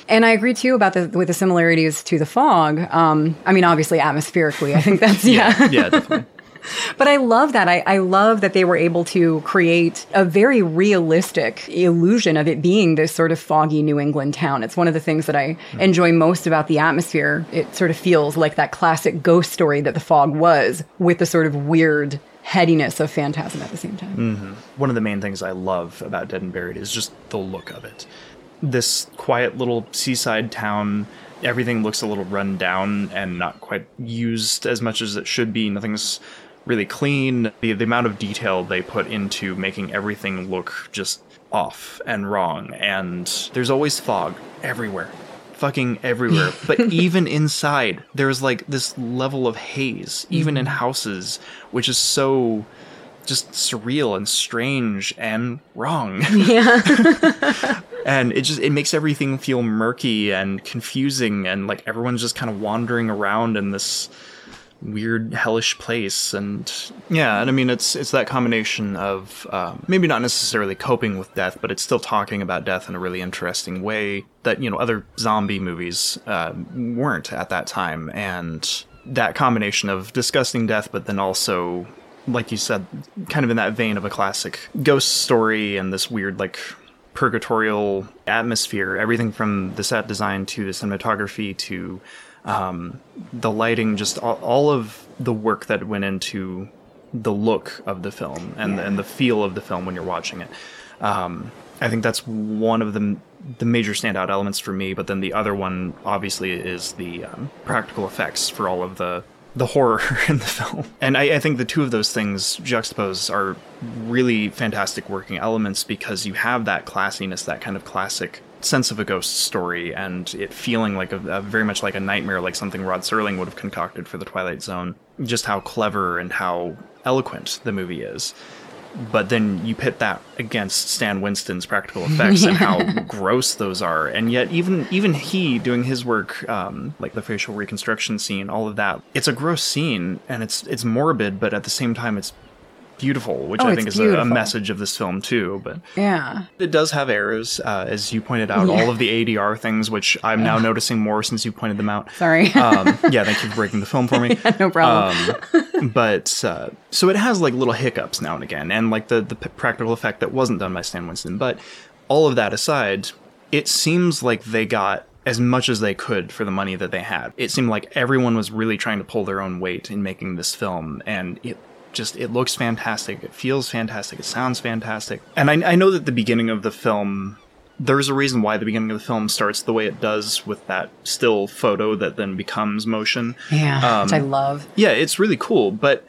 and I agree too about the with the similarities to The Fog. Um, I mean, obviously atmospherically, I think that's yeah, yeah, definitely. but I love that. I, I love that they were able to create a very realistic illusion of it being this sort of foggy New England town. It's one of the things that I enjoy most about the atmosphere. It sort of feels like that classic ghost story that the fog was, with the sort of weird headiness of phantasm at the same time. hmm One of the main things I love about Dead and Buried is just the look of it. This quiet little seaside town, everything looks a little run down and not quite used as much as it should be. Nothing's really clean. The, the amount of detail they put into making everything look just off and wrong, and there's always fog everywhere. Fucking everywhere. but even inside, there's like this level of haze, even in mm-hmm. houses, which is so just surreal and strange and wrong. Yeah. and it just it makes everything feel murky and confusing and like everyone's just kind of wandering around in this weird hellish place and yeah and i mean it's it's that combination of um, maybe not necessarily coping with death but it's still talking about death in a really interesting way that you know other zombie movies uh, weren't at that time. And that combination of disgusting death but then also like you said kind of in that vein of a classic ghost story and this weird like purgatorial atmosphere everything from the set design to the cinematography to um, the lighting, just all, all, of the work that went into the look of the film and yeah. and the feel of the film when you're watching it. Um, I think that's one of the the major standout elements for me. But then the other one, obviously, is the um, practical effects for all of the the horror in the film. And I, I, think the two of those things juxtaposed are really fantastic working elements because you have that classiness, that kind of classic sense of a ghost story and it feeling like a, a, very much like a nightmare, like something Rod Serling would have concocted for the Twilight Zone. Just how clever and how eloquent the movie is. But then you pit that against Stan Winston's practical effects yeah. and how gross those are, and yet even even he doing his work, um, like the facial reconstruction scene, all of that, it's a gross scene and it's it's morbid, but at the same time it's beautiful, which oh, I think is a, a, message of this film too. But yeah, it does have errors, uh, as you pointed out. Yeah. All of the ADR things, which I'm now noticing more since you pointed them out. Sorry. um, yeah, thank you for breaking the film for me. yeah, no problem. Um, but uh, so it has like little hiccups now and again, and like the the p- practical effect that wasn't done by Stan Winston. But all of that aside, it seems like they got as much as they could for the money that they had. It seemed like everyone was really trying to pull their own weight in making this film, and it just it looks fantastic. It feels fantastic. It sounds fantastic. And I, I know that the beginning of the film there's a reason why the beginning of the film starts the way it does with that still photo that then becomes motion. Yeah, um, which I love. Yeah, it's really cool. But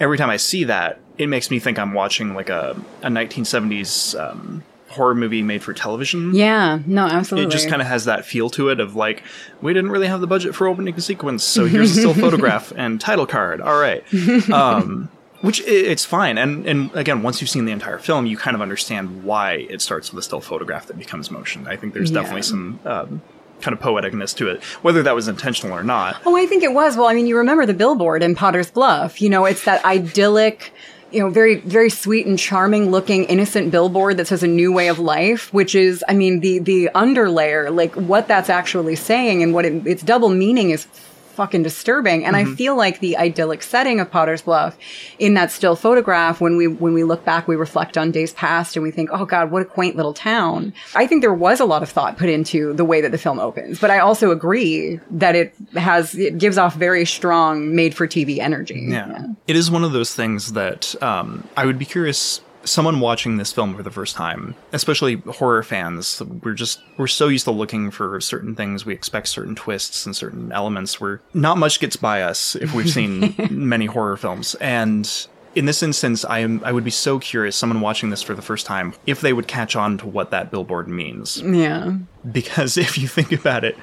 every time I see that, it makes me think I'm watching like a, a 1970s um, horror movie made for television. Yeah, no, absolutely. It just kind of has that feel to it of like, we didn't really have the budget for opening sequence, so here's a still photograph and title card. All right. Um, which it's fine. And and again once you've seen the entire film you kind of understand why it starts with a still photograph that becomes motion. I think there's yeah. definitely some um, kind of poeticness to it whether that was intentional or not. Oh i think it was. Well i mean you remember the billboard in potter's bluff. You know it's that idyllic you know, very, very sweet and charming looking innocent billboard that says a new way of life, which is, I mean, the, the underlayer, like what that's actually saying and what it, its double meaning is fucking disturbing. And mm-hmm. I feel like the idyllic setting of Potter's Bluff in that still photograph, when we, when we look back, we reflect on days past and we think, oh God, what a quaint little town. I think there was a lot of thought put into the way that the film opens, but I also agree that it has, it gives off very strong made for TV energy. Yeah. yeah. It is one of those things that, um, I would be curious someone watching this film for the first time, especially horror fans, we're just we're so used to looking for certain things. We expect certain twists and certain elements where not much gets by us if we've seen many horror films. And in this instance, I am I would be so curious, someone watching this for the first time, if they would catch on to what that billboard means. Yeah. Because if you think about it,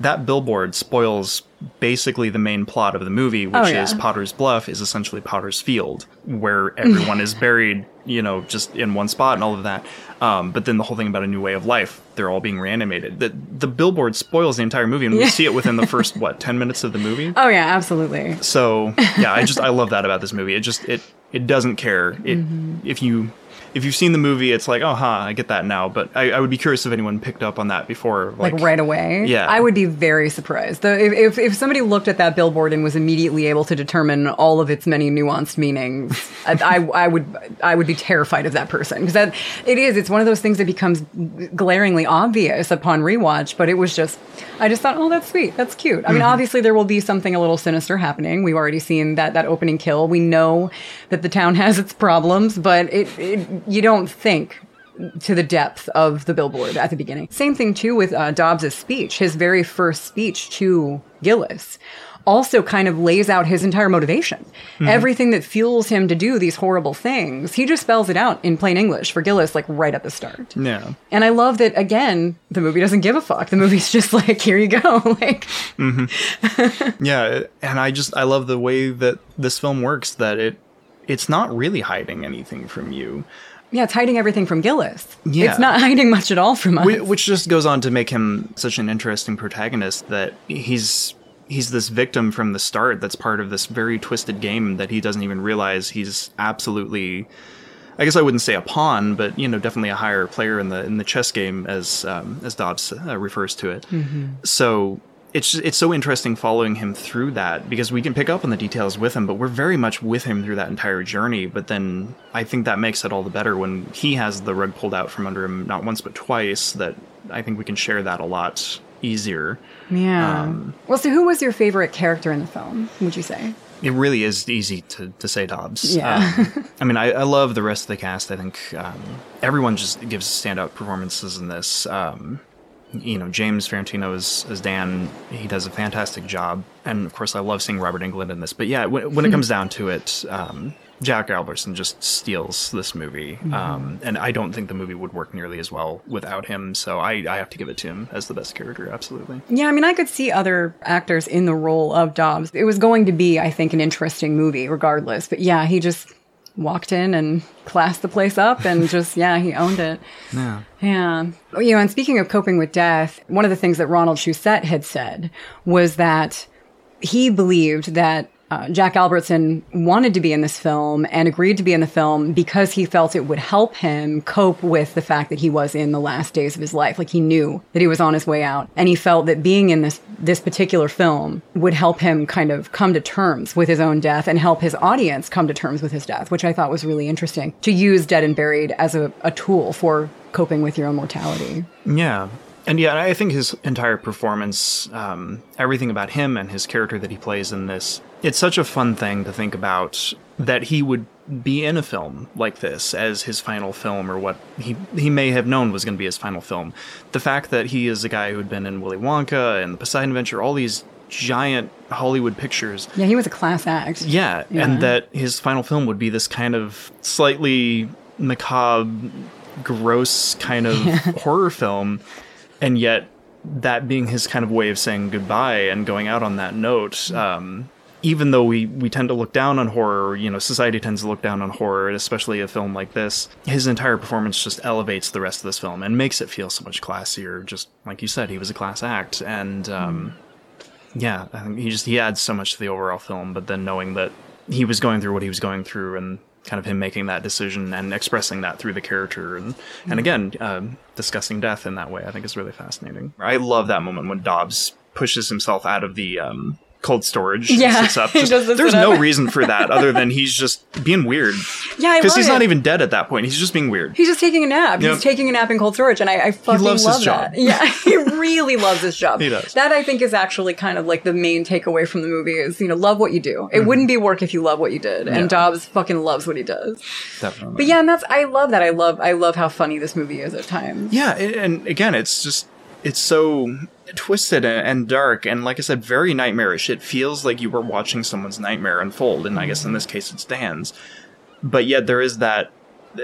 that billboard spoils basically the main plot of the movie, which oh, yeah. is Potter's Bluff is essentially Potter's Field, where everyone is buried, you know, just in one spot and all of that. Um, but then the whole thing about a new way of life, they're all being reanimated. The the billboard spoils the entire movie, and we see it within the first what ten minutes of the movie. Oh yeah, absolutely. So yeah, I just I love that about this movie. It just it it doesn't care. It mm-hmm. if you if you've seen the movie, it's like, oh, huh, I get that now. But I, I would be curious if anyone picked up on that before, like, like right away. Yeah, I would be very surprised. The, if if somebody looked at that billboard and was immediately able to determine all of its many nuanced meanings, I, I, I would I would be terrified of that person because that it is. It's one of those things that becomes glaringly obvious upon rewatch. But it was just, I just thought, oh, that's sweet, that's cute. I mean, mm-hmm. obviously there will be something a little sinister happening. We've already seen that that opening kill. We know that the town has its problems, but it, it you don't think to the depth of the billboard at the beginning. Same thing too with uh, Dobbs's speech, his very first speech to Gillis. also kind of lays out his entire motivation. Mhm. Everything that fuels him to do these horrible things, he just spells it out in plain English for Gillis, like right at the start. Yeah. And I love that again, the movie doesn't give a fuck. The movie's just like, here you go. like hmm yeah, and I just I love the way that this film works. That it it's not really hiding anything from you. Yeah, it's hiding everything from Gillis. Yeah. It's not hiding much at all from us. Which just goes on to make him such an interesting protagonist that he's he's this victim from the start that's part of this very twisted game that he doesn't even realize he's absolutely I guess I wouldn't say a pawn, but you know, definitely a higher player in the in the chess game, as um, as Dobbs uh, refers to it. Mhm. So it's it's so interesting following him through that because we can pick up on the details with him, but we're very much with him through that entire journey. But then I think that makes it all the better when he has the rug pulled out from under him not once but twice. That I think we can share that a lot easier. Yeah. Um, well, so who was your favorite character in the film, would you say? It really is easy to, to say Dobbs. Yeah. Um, I mean, I, I love the rest of the cast. I think um, everyone just gives standout performances in this. Um, you know, James Farentino as, as Dan, he does a fantastic job. And of course, I love seeing Robert Englund in this. But yeah, when, when it comes down to it, um, Jack Albertson just steals this movie. Mhm. Um, and I don't think the movie would work nearly as well without him. So I, I have to give it to him as the best character, absolutely. Yeah, I mean, I could see other actors in the role of Dobbs. It was going to be, I think, an interesting movie regardless. But yeah, he just walked in and classed the place up and just, yeah, he owned it. Yeah. Yeah. You know, and speaking of coping with death, one of the things that Ronald Shusett had said was that he believed that uh, Jack Albertson wanted to be in this film and agreed to be in the film because he felt it would help him cope with the fact that he was in the last days of his life. Like he knew that he was on his way out, and he felt that being in this this particular film would help him kind of come to terms with his own death and help his audience come to terms with his death, which I thought was really interesting to use Dead and Buried as a, a tool for coping with your own mortality. Yeah. And yeah, I think his entire performance, um, everything about him and his character that he plays in this, it's such a fun thing to think about that he would be in a film like this as his final film or what he he may have known was going to be his final film. The fact that he is a guy who had been in Willy Wonka and The Poseidon Adventure, all these giant Hollywood pictures. Yeah, he was a class act. Yeah, Yeah. and that his final film would be this kind of slightly macabre, gross kind of horror film, and yet that being his kind of way of saying goodbye and going out on that note. Um, even though we, we tend to look down on horror, you know, society tends to look down on horror, especially a film like this, his entire performance just elevates the rest of this film and makes it feel so much classier. Just like you said, he was a class act. And, um, yeah, I think he just he adds so much to the overall film. But then knowing that he was going through what he was going through, and kind of him making that decision and expressing that through the character, and and again um, discussing death in that way, I think is really fascinating. I love that moment when Dobbs pushes himself out of the um, cold storage. Yeah, sits up. Just- there's sit no up. reason for that other than he's just being weird. Yeah, because he's not even dead at that point. He's just being weird. He's just taking a nap. Yep. He's taking a nap in cold storage, and I, I fucking loves his love job. that. Yeah, he really loves his job. He does. That I think is actually kind of like the main takeaway from the movie is you know love what you do. It wouldn't be work if you love what you did, Mm-hmm. Yeah. and Dobbs fucking loves what he does. Definitely. But yeah, and that's I love that. I love I love how funny this movie is at times. Yeah, and again, it's just it's so twisted and dark, and like I said, very nightmarish. It feels like you were watching someone's nightmare unfold, and I guess in this case, it's Dan's. But yet, there is that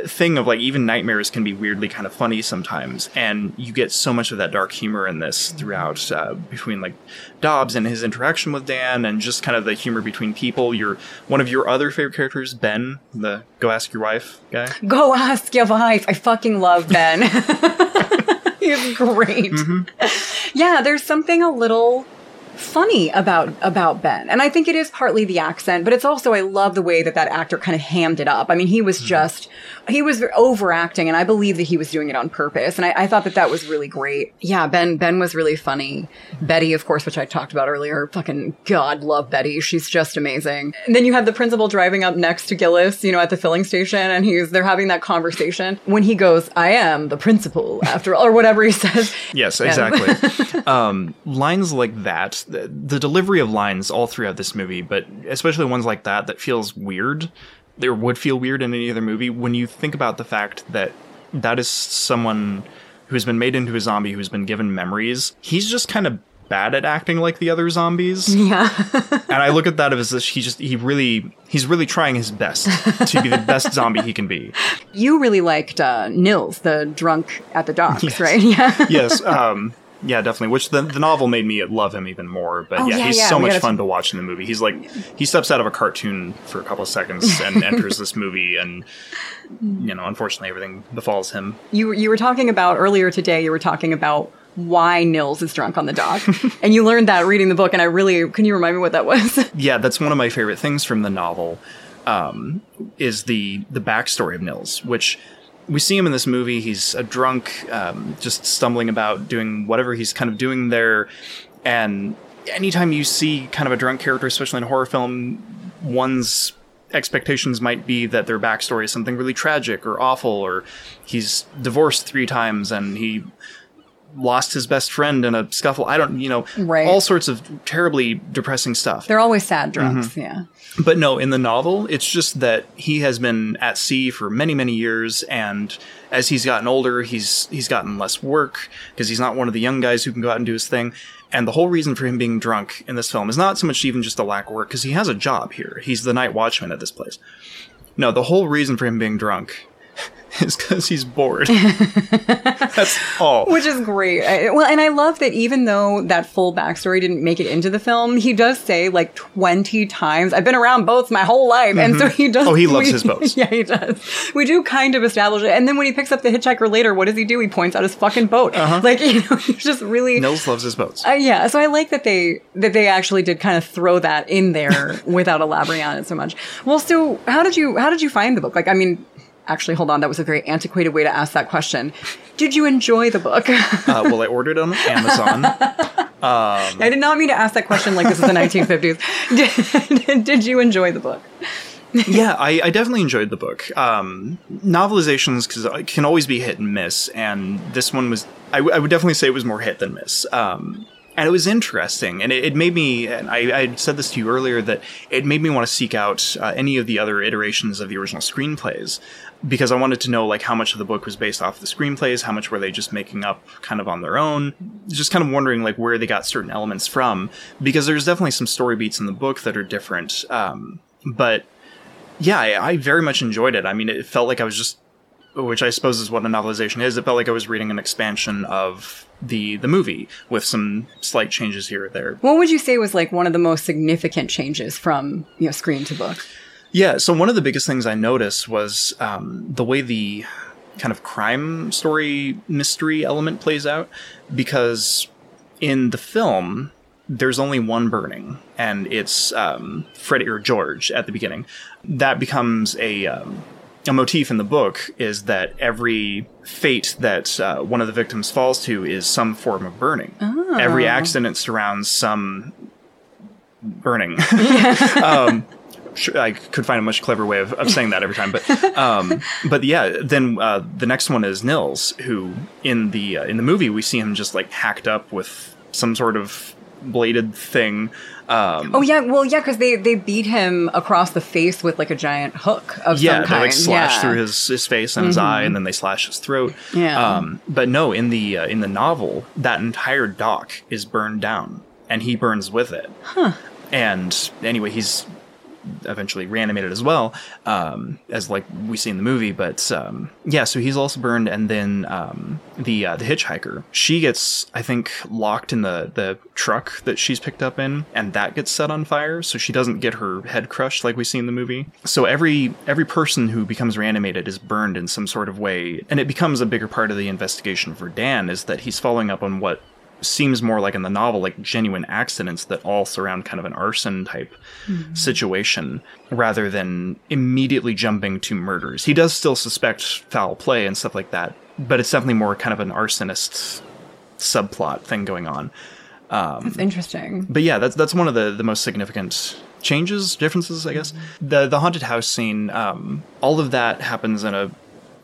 thing of like even nightmares can be weirdly kind of funny sometimes, and you get so much of that dark humor in this throughout uh, between like Dobbs and his interaction with Dan, and just kind of the humor between people. Your one of your other favorite characters, Ben, the go ask your wife guy. Go ask your wife. I fucking love Ben. He's great. Mm-hmm. Yeah, there's something a little funny about about Ben. And I think it is partly the accent, but it's also I love the way that that actor kind of hammed it up. I mean, he was just he was overacting and I believe that he was doing it on purpose. And I, I thought that that was really great. Yeah, Ben Ben was really funny. Betty, of course, which I talked about earlier. Fucking God, love Betty. She's just amazing. And then you have the principal driving up next to Gillis, you know, at the filling station, and he's they're having that conversation when he goes, "I am the principal," after all, or whatever he says. Yes, exactly. um, lines like that, the, the delivery of lines all throughout this movie, but especially ones like that that feels weird, or would feel weird in any other movie. When you think about the fact that that is someone who's been made into a zombie, who's been given memories, he's just kind of bad at acting like the other zombies. Yeah. and I look at that as this, he just he really he's really trying his best to be the best zombie he can be. You really liked uh, Nils, the drunk at the docks, Yes. right? Yeah. yes, um yeah, definitely. Which the, the novel made me love him even more. But Oh, yeah, yeah, he's yeah, so we much fun t- to watch in the movie. He's like he steps out of a cartoon for a couple of seconds and enters this movie, and you know, unfortunately, everything befalls him. You you were talking about earlier today. You were talking about why Nils is drunk on the dock, and you learned that reading the book. And I really can you remind me what that was? yeah, that's one of my favorite things from the novel. Um, is the the backstory of Nils, which we see him in this movie. He's a drunk, um, just stumbling about, doing whatever he's kind of doing there. And anytime you see kind of a drunk character, especially in a horror film, one's expectations might be that their backstory is something really tragic or awful, or he's divorced three times and he lost his best friend in a scuffle. I don't, you know, Right. all sorts of terribly depressing stuff. They're always sad drunks. Mhm. Yeah. But no, in the novel, it's just that he has been at sea for many, many years, and as he's gotten older, he's he's gotten less work because he's not one of the young guys who can go out and do his thing. And the whole reason for him being drunk in this film is not so much even just a lack of work, because he has a job here. He's the night watchman at this place. No, the whole reason for him being drunk is because he's bored. That's all. Which is great. I, well, and I love that even though that full backstory didn't make it into the film, he does say like 20 times, I've been around boats my whole life. And so Mhm. he does. Oh, he loves we- his boats. Yeah, he does. We do kind of establish it. And then when he picks up the hitchhiker later, what does he do? He points out his fucking boat. Uh-huh. Like, you know, he's just really. Nils loves his boats. Uh, yeah, so I like that they that they actually did kind of throw that in there without elaborating on it so much. Well, so how did you how did you find the book? Like, I mean, actually, hold on, that was a very antiquated way to ask that question. Did you enjoy the book? Uh, well, I ordered it on Amazon. Um, I did not mean to ask that question like this is the 1950s. Did, did you enjoy the book? yeah, I, I definitely enjoyed the book. Um, novelizations cause, can always be hit and miss, and this one was. I, w- I would definitely say it was more hit than miss. Um, and it was interesting, and it, it made me. And I, I said this to you earlier that it made me want to seek out uh, any of the other iterations of the original screenplays because I wanted to know like how much of the book was based off the screenplays, how much were they just making up kind of on their own. Just kind of wondering like where they got certain elements from because there's definitely some story beats in the book that are different. Um, but yeah, I, I very much enjoyed it. I mean, it felt like I was just, which I suppose is what a novelization is. It felt like I was reading an expansion of the the movie with some slight changes here or there. What would you say was like one of the most significant changes from you know screen to book? Yeah. So one of the biggest things I noticed was um, the way the kind of crime story mystery element plays out, because in the film there's only one burning, and it's um, Freddie or George at the beginning. That becomes a um, a motif in the book is that every fate that uh, one of the victims falls to is some form of burning. Oh. Every accident surrounds some burning. um, I could find a much clever way of, of saying that every time, but um, but yeah. Then uh, the next one is Nils, who in the uh, in the movie we see him just like hacked up with some sort of bladed thing. Um, Oh yeah, well yeah, because they they beat him across the face with like a giant hook of yeah, some they kind. like slash yeah. through his, his face and his eye, and then they slash his throat. Yeah. Um, but no, in the uh, in the novel, that entire dock is burned down, and he burns with it. Huh. And anyway, he's eventually reanimated as well, um, as like we see in the movie. But um, yeah, so he's also burned, and then um, the uh, the hitchhiker, she gets I think locked in the the truck that she's picked up in, and that gets set on fire, so she doesn't get her head crushed like we see in the movie. So every every person who becomes reanimated is burned in some sort of way, and it becomes a bigger part of the investigation for Dan is that he's following up on what seems more like in the novel like genuine accidents that all surround kind of an arson type Mhm. situation rather than immediately jumping to murders. He does still suspect foul play and stuff like that, but it's definitely more kind of an arsonist subplot thing going on. Um, That's interesting. but yeah, that's that's one of the the most significant changes, differences, I guess. The the haunted house scene, um, all of that happens in a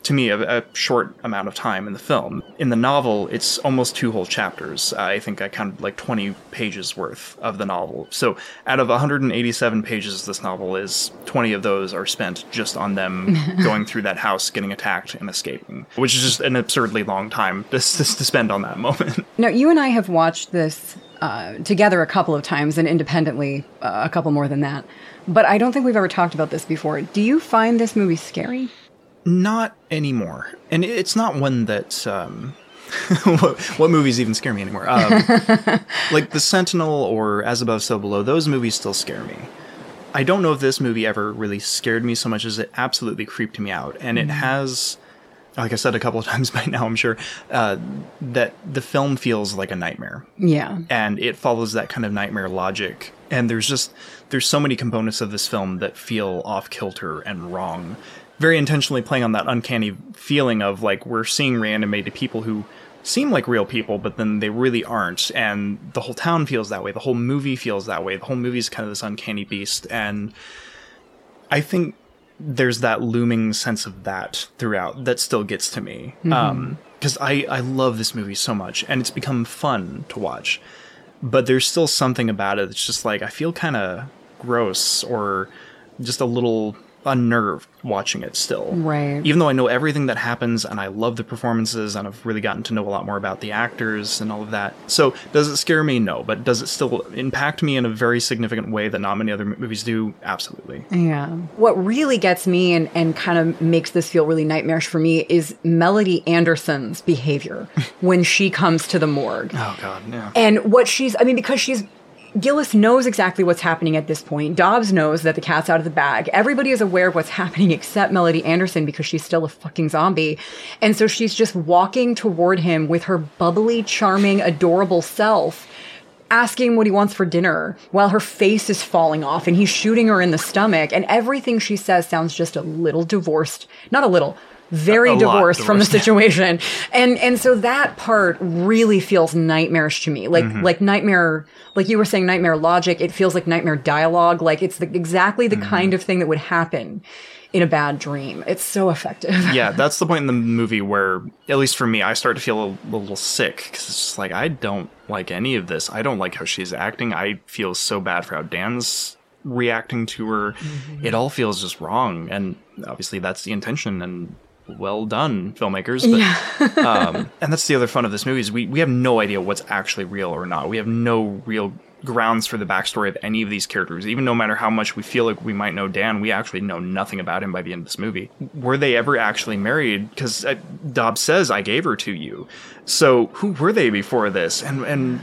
to me a, a short amount of time in the film. In the novel, it's almost two whole chapters. I think I counted like 20 pages worth of the novel. So out of 187 pages this novel is, 20 of those are spent just on them going through that house, getting attacked and escaping, which is just an absurdly long time to, to, to spend on that moment. Now you and I have watched this uh, together a couple of times and independently uh, a couple more than that. But I don't think we've ever talked about this before. Do you find this movie scary? Not anymore. And it's not one that. Um, what, what, movies even scare me anymore? Um, like The Sentinel or As Above, So Below, those movies still scare me. I don't know if this movie ever really scared me so much as it absolutely creeped me out. And it mm. has, like I said a couple of times by now, I'm sure, uh, that the film feels like a nightmare. Yeah. And it follows that kind of nightmare logic. And there's just, there's so many components of this film that feel off kilter and wrong. Very intentionally playing on that uncanny feeling of like we're seeing reanimated people who seem like real people, but then they really aren't. And the whole town feels that way. The whole movie feels that way. The whole movie is kind of this uncanny beast. And I think there's that looming sense of that throughout that still gets to me. Mm-hmm. Um, because I, I love this movie so much and it's become fun to watch. But there's still something about it that's just like, I feel kind of gross or just a little unnerved watching it still. Right. Even though I know everything that happens and I love the performances and I've really gotten to know a lot more about the actors and all of that. So, does it scare me? No. But does it still impact me in a very significant way that not many other movies do? Absolutely. Yeah. What really gets me and, and kind of makes this feel really nightmarish for me is Melody Anderson's behavior when she comes to the morgue. Oh, God. Yeah. And what she's, I mean, because she's Gillis knows exactly what's happening at this point. Dobbs knows that the cat's out of the bag. Everybody is aware of what's happening except Melody Anderson because she's still a fucking zombie. And so she's just walking toward him with her bubbly, charming, adorable self, asking what he wants for dinner while her face is falling off and he's shooting her in the stomach. And everything she says sounds just a little divorced. Not a little, very divorced, from the situation. and and so that part really feels nightmarish to me. Like mm-hmm. like nightmare like you were saying nightmare logic, it feels like nightmare dialogue. Like it's the, exactly the mm-hmm. kind of thing that would happen in a bad dream. It's so effective. yeah, that's the point in the movie where, at least for me, I start to feel a, a little sick because it's just like I don't like any of this. I don't like how she's acting. I feel so bad for how Dan's reacting to her. Mm-hmm. It all feels just wrong, and obviously that's the intention. And well done, filmmakers. But, yeah. um, and that's the other fun of this movie is we, we have no idea what's actually real or not. We have no real grounds for the backstory of any of these characters. Even no matter how much we feel like we might know Dan, we actually know nothing about him by the end of this movie. Were they ever actually married? Because uh, Dobbs says, "I gave her to you." So who were they before this? And and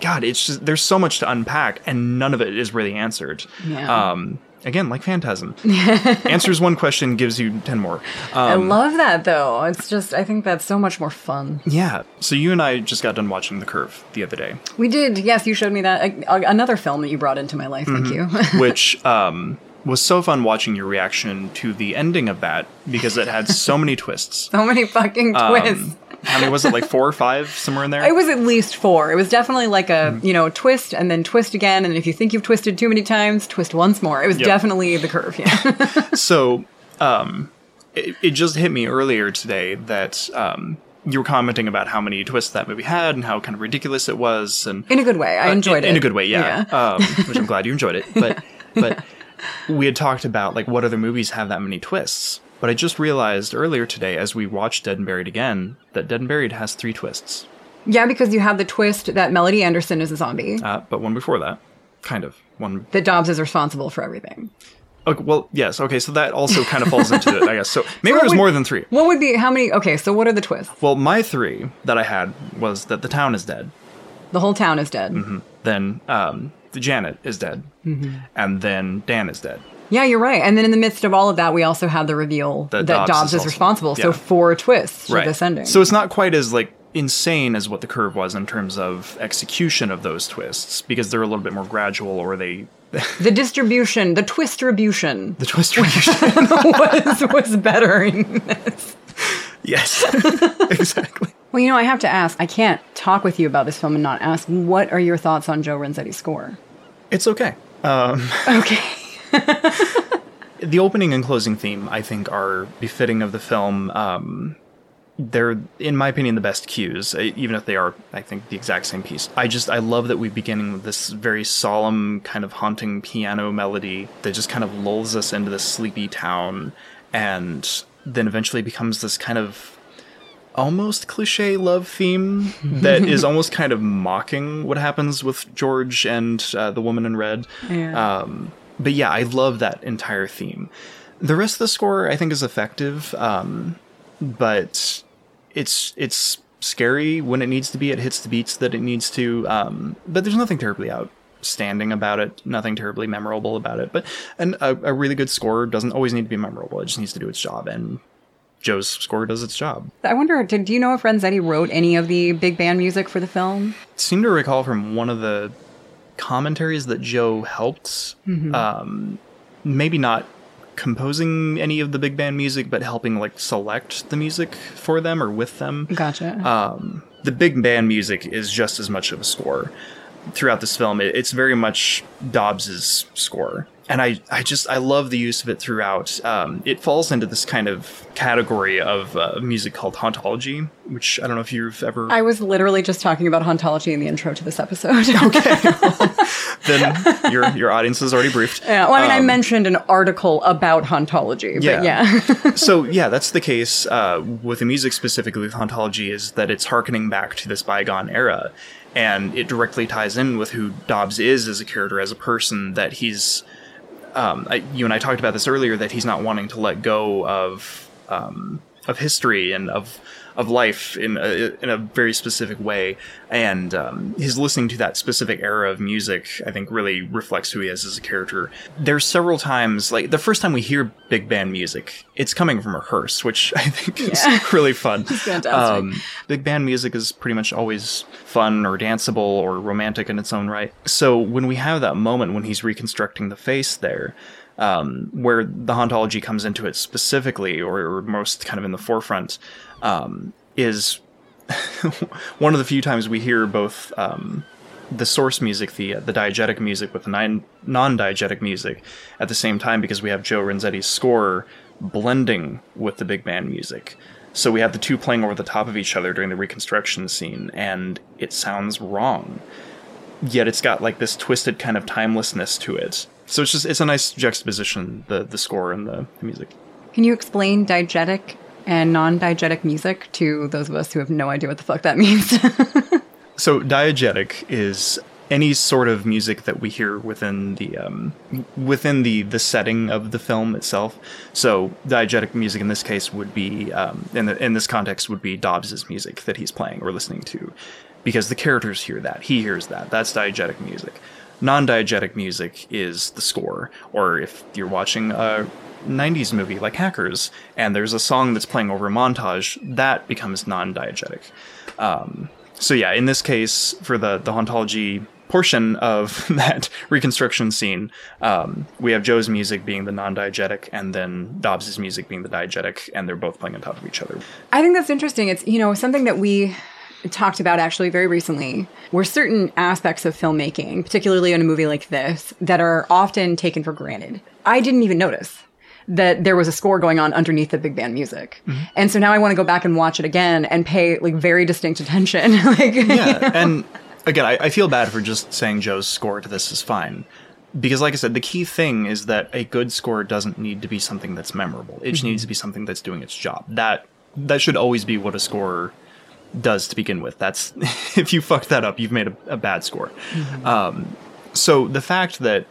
God, it's just there's so much to unpack, and none of it is really answered. Yeah. Um, Again, like Phantasm. Answers one question, gives you 10 more. Um, I love that, though. It's just, I think that's so much more fun. Yeah. So you and I just got done watching The Curve the other day. We did. Yes, you showed me that. another film that you brought into my life. Thank mm-hmm. you. Which um, was so fun watching your reaction to the ending of that because it had so many twists. So many fucking um, twists. Um, how many was it? Like four or five, somewhere in there. It was at least four. It was definitely like a mm-hmm. you know twist and then twist again, and if you think you've twisted too many times, twist once more. It was yep. definitely the curve. Yeah. so, um, it, it, just hit me earlier today that um, you were commenting about how many twists that movie had and how kind of ridiculous it was, and in a good way. I enjoyed uh, in, it in a good way. Yeah, yeah. Um, which I'm glad you enjoyed it. But but we had talked about like what other movies have that many twists but I just realized earlier today, as we watched Dead and Buried again, that Dead and Buried has three twists. Yeah, because you have the twist that Melody Anderson is a zombie. Uh, but one before that, kind of one that Dobbs is responsible for everything. Okay, well, yes. Okay, so that also kind of falls into it, I guess. So maybe so there's more than three. What would be how many? Okay, so what are the twists? Well, my three that I had was that the town is dead. The whole town is dead. Mm-hmm. Then um, the Janet is dead, mm-hmm. and then Dan is dead. Yeah, you're right. And then in the midst of all of that, we also have the reveal that, that Dobbs, Dobbs, is, is responsible. Yeah. So four twists right. for this ending. So it's not quite as like insane as what the curve was in terms of execution of those twists because they're a little bit more gradual or they the distribution the twistribution the twistribution was, was better in this yes exactly well you know i have to ask i can't talk with you about this film and not ask what are your thoughts on joe renzetti's score it's okay um, okay the opening and closing theme, I think, are befitting of the film. Um, they're, in my opinion, the best cues, even if they are, I think, the exact same piece. I just, I love that we begin with this very solemn, kind of haunting piano melody that just kind of lulls us into this sleepy town and then eventually becomes this kind of almost cliche love theme that is almost kind of mocking what happens with George and uh, the woman in red. Yeah. Um, but yeah, I love that entire theme. The rest of the score I think is effective, um, but it's it's scary when it needs to be. It hits the beats that it needs to, um, but there's nothing terribly outstanding about it. Nothing terribly memorable about it. But and a, a really good score doesn't always need to be memorable. It just needs to do its job, and Joe's score does its job. I wonder, did do you know if Renzetti wrote any of the big band music for the film? seem to recall from one of the commentaries that Joe helped, Mhm. um, maybe not composing any of the big band music, but helping like select the music for them or with them. Gotcha. Um, the big band music is just as much of a score throughout this film. It, it's very much Dobbs's score. And I, I just I love the use of it throughout. Um, it falls into this kind of category of uh, music called hauntology, which I don't know if you've ever I was literally just talking about hauntology in the intro to this episode. Okay. Then your your audience is already briefed. Yeah, well, I mean, I Um, mentioned an article about hauntology, but yeah. so yeah, that's the case uh, with the music specifically with hauntology is that it's harkening back to this bygone era, and it directly ties in with who Dobbs is as a character, as a person. That he's, um, I, you and I talked about this earlier, that he's not wanting to let go of um, of history and of of life in a, in a very specific way, and um, his listening to that specific era of music, I think, really reflects who he is as a character. There's several times, like the first time we hear big band music, it's coming from a hearse, which I think is Yeah. really fun. Fantastic. Um, big band music is pretty much always fun or danceable or romantic in its own right. So when we have that moment when he's reconstructing the face there, um, where the hauntology comes into it specifically, or, or most kind of in the forefront, um, is one of the few times we hear both um, the source music, the uh, the diegetic music, with the non diegetic music at the same time, because we have Joe Renzetti's score blending with the big band music. So we have the two playing over the top of each other during the reconstruction scene, and it sounds wrong. Yet it's got like this twisted kind of timelessness to it. So it's just it's a nice juxtaposition, the the score and the, the music. Can you explain diegetic and non-diegetic music to those of us who have no idea what the fuck that means? So diegetic is any sort of music that we hear within the um, within the the setting of the film itself. So diegetic music in this case would be um, in the, in this context would be Dobbs's music that he's playing or listening to, because the characters hear that he hears that. That's diegetic music. Non-diegetic music is the score, or if you're watching a 90s movie like Hackers and there's a song that's playing over a montage, that becomes non-diegetic. Um, so yeah, in this case, for the the hauntology portion of that reconstruction scene, um, we have Joe's music being the non-diegetic, and then Dobbs's music being the diegetic, and they're both playing on top of each other. I think that's interesting. It's, you know, something that we talked about actually very recently were certain aspects of filmmaking, particularly in a movie like this, that are often taken for granted. I didn't even notice that there was a score going on underneath the big band music. And so now I want to go back and watch it again and pay like very distinct attention. like yeah, and again, I, I feel bad for just saying Joe's score to this is fine. Because, like I said, the key thing is that a good score doesn't need to be something that's memorable. It just Mhm. needs to be something that's doing its job. That that should always be what a score does to begin with. That's if you fucked that up, you've made a, a bad score. Um, so the fact that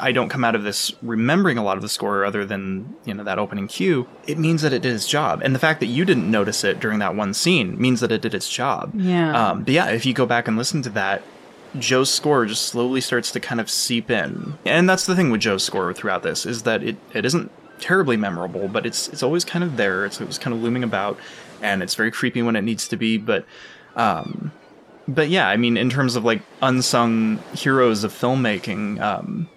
I don't come out of this remembering a lot of the score other than, you know, that opening cue, it means that it did its job. And the fact that you didn't notice it during that one scene means that it did its job. Yeah. Um, but yeah, if you go back and listen to that, Joe's score just slowly starts to kind of seep in. And that's the thing with Joe's score throughout this, is that it, it isn't terribly memorable, but it's it's always kind of there. It's always kind of looming about, and it's very creepy when it needs to be, but um but yeah, I mean in terms of like unsung heroes of filmmaking, um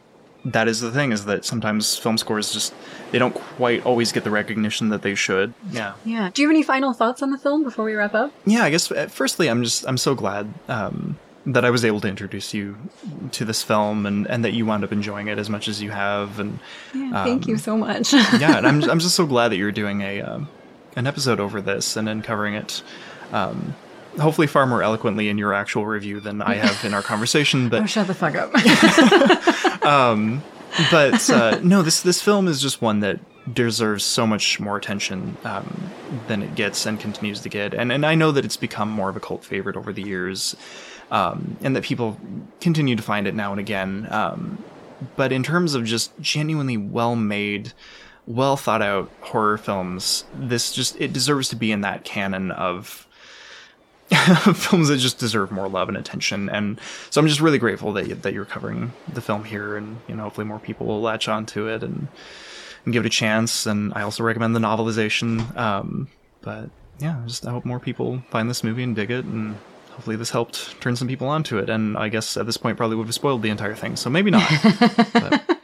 that is the thing is that sometimes film scores just they don't quite always get the recognition that they should. Yeah. yeah. Do you have any final thoughts on the film before we wrap up? Yeah, I guess uh, firstly I'm just I'm so glad um that I was able to introduce you to this film and, and that you wound up enjoying it as much as you have and Yeah, thank um, you so much. yeah, and I'm I'm just so glad that you're doing a um, an episode over this and then covering it, um, hopefully far more eloquently in your actual review than I have in our conversation. oh, But shut the fuck up. Um, but uh, no, this this film is just one that deserves so much more attention um, than it gets and continues to get. And and I know that it's become more of a cult favorite over the years, um, and that people continue to find it now and again. Um, but in terms of just genuinely well made, well thought out horror films, this just it deserves to be in that canon of films that just deserve more love and attention. And so I'm just really grateful that you, that you're covering the film here, and you know hopefully more people will latch onto it and and give it a chance. And I also recommend the novelization. Um, but yeah, just I hope more people find this movie and dig it, and hopefully this helped turn some people onto it. And I guess at this point probably would have spoiled the entire thing, so maybe not.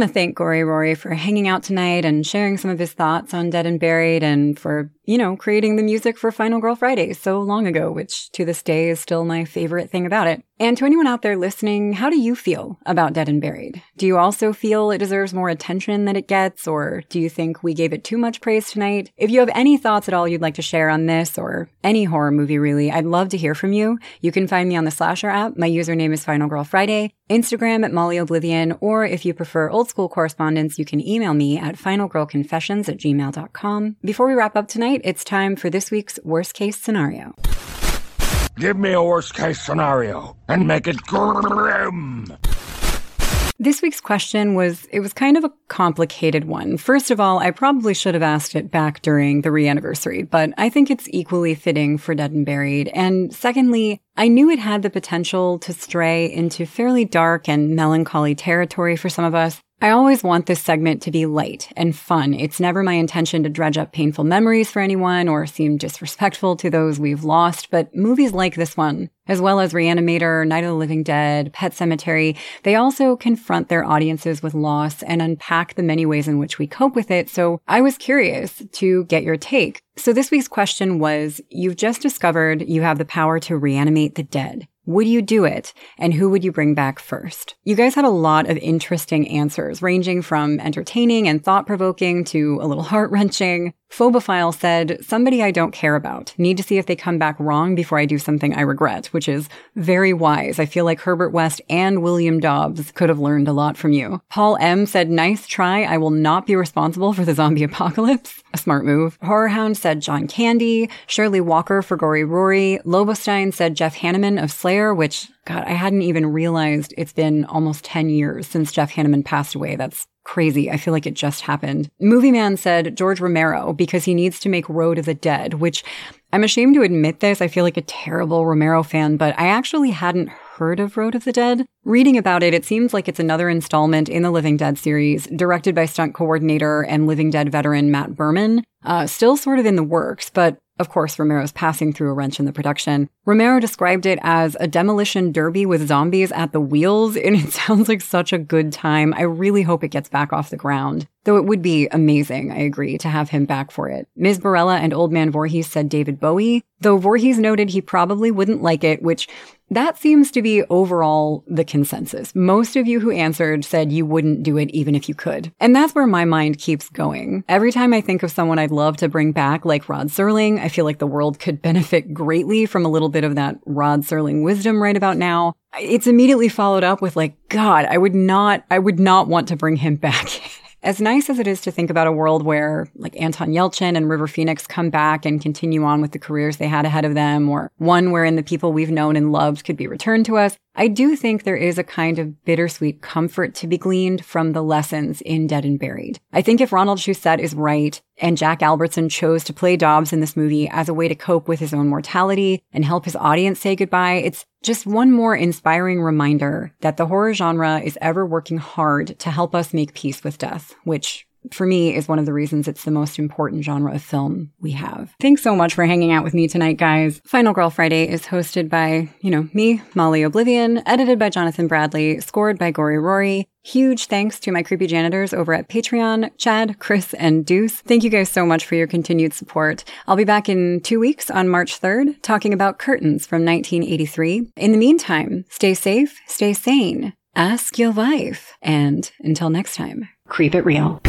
want to thank Gory Rory for hanging out tonight and sharing some of his thoughts on Dead and Buried and for, you know, creating the music for Final Girl Friday so long ago, which to this day is still my favorite thing about it. And to anyone out there listening, how do you feel about Dead and Buried? Do you also feel it deserves more attention than it gets, or do you think we gave it too much praise tonight? If you have any thoughts at all you'd like to share on this or any horror movie really, I'd love to hear from you. You can find me on the Slasher app. My username is Final Girl Friday, Instagram at Molly Oblivion, or if you prefer old school correspondence, you can email me at finalgirlconfessions at gmail.com. Before we wrap up tonight, it's time for this week's worst case scenario. Give me a worst case scenario and make it grim. This week's question was, it was kind of a complicated one. First of all, I probably should have asked it back during the re-anniversary, but I think it's equally fitting for Dead and Buried. And secondly, I knew it had the potential to stray into fairly dark and melancholy territory for some of us, I always want this segment to be light and fun. It's never my intention to dredge up painful memories for anyone or seem disrespectful to those we've lost, but movies like this one, as well as Reanimator, Night of the Living Dead, Pet Sematary, they also confront their audiences with loss and unpack the many ways in which we cope with it. So I was curious to get your take. So this week's question was, you've just discovered you have the power to reanimate the dead. Would you do it? And who would you bring back first? You guys had a lot of interesting answers, ranging from entertaining and thought provoking to a little heart wrenching. Phobophile said, somebody I don't care about. Need to see if they come back wrong before I do something I regret, which is very wise. I feel like Herbert West and William Dobbs could have learned a lot from you. Paul M said, nice try. I will not be responsible for the zombie apocalypse. A smart move. Horrorhound said John Candy. Shirley Walker for Gory Rory. Lobostein said Jeff Hanneman of Slayer, which God, I hadn't even realized it's been almost 10 years since Jeff Hanneman passed away. That's crazy. I feel like it just happened. Movie Man said George Romero because he needs to make Road of the Dead, which I'm ashamed to admit this. I feel like a terrible Romero fan, but I actually hadn't heard of Road of the Dead. Reading about it, it seems like it's another installment in the Living Dead series, directed by stunt coordinator and Living Dead veteran Matt Birman. Uh, still sort of in the works, but of course, Romero's passing through a wrench in the production. Romero described it as a demolition derby with zombies at the wheels, and it sounds like such a good time. I really hope it gets back off the ground. Though it would be amazing, I agree, to have him back for it. Ms. Barella and Old Man Voorhees said David Bowie, though Voorhees noted he probably wouldn't like it, which that seems to be overall the consensus. Most of you who answered said you wouldn't do it even if you could. And that's where my mind keeps going. Every time I think of someone I'd love to bring back, like Rod Serling, I feel like the world could benefit greatly from a little bit of that Rod Serling wisdom right about now. It's immediately followed up with like, God, I would not, I would not want to bring him back. As nice as it is to think about a world where like Anton Yelchin and River Phoenix come back and continue on with the careers they had ahead of them, or one wherein the people we've known and loved could be returned to us, I do think there is a kind of bittersweet comfort to be gleaned from the lessons in Dead and Buried. I think if Ronald Shusett is right, and Jack Albertson chose to play Dobbs in this movie as a way to cope with his own mortality and help his audience say goodbye, it's just one more inspiring reminder that the horror genre is ever working hard to help us make peace with death, which for me is one of the reasons it's the most important genre of film we have. Thanks so much for hanging out with me tonight, guys. Final Girl Friday is hosted by, you know, me, Molly Oblivion, edited by Jonathan Bradley, scored by Gory Rory. Huge thanks to my creepy janitors over at Patreon, Chad, Chris, and Deuce. Thank you guys so much for your continued support. I'll be back in two weeks on March 3rd talking about curtains from 1983. In the meantime, stay safe, stay sane, ask your wife, and until next time, creep it real.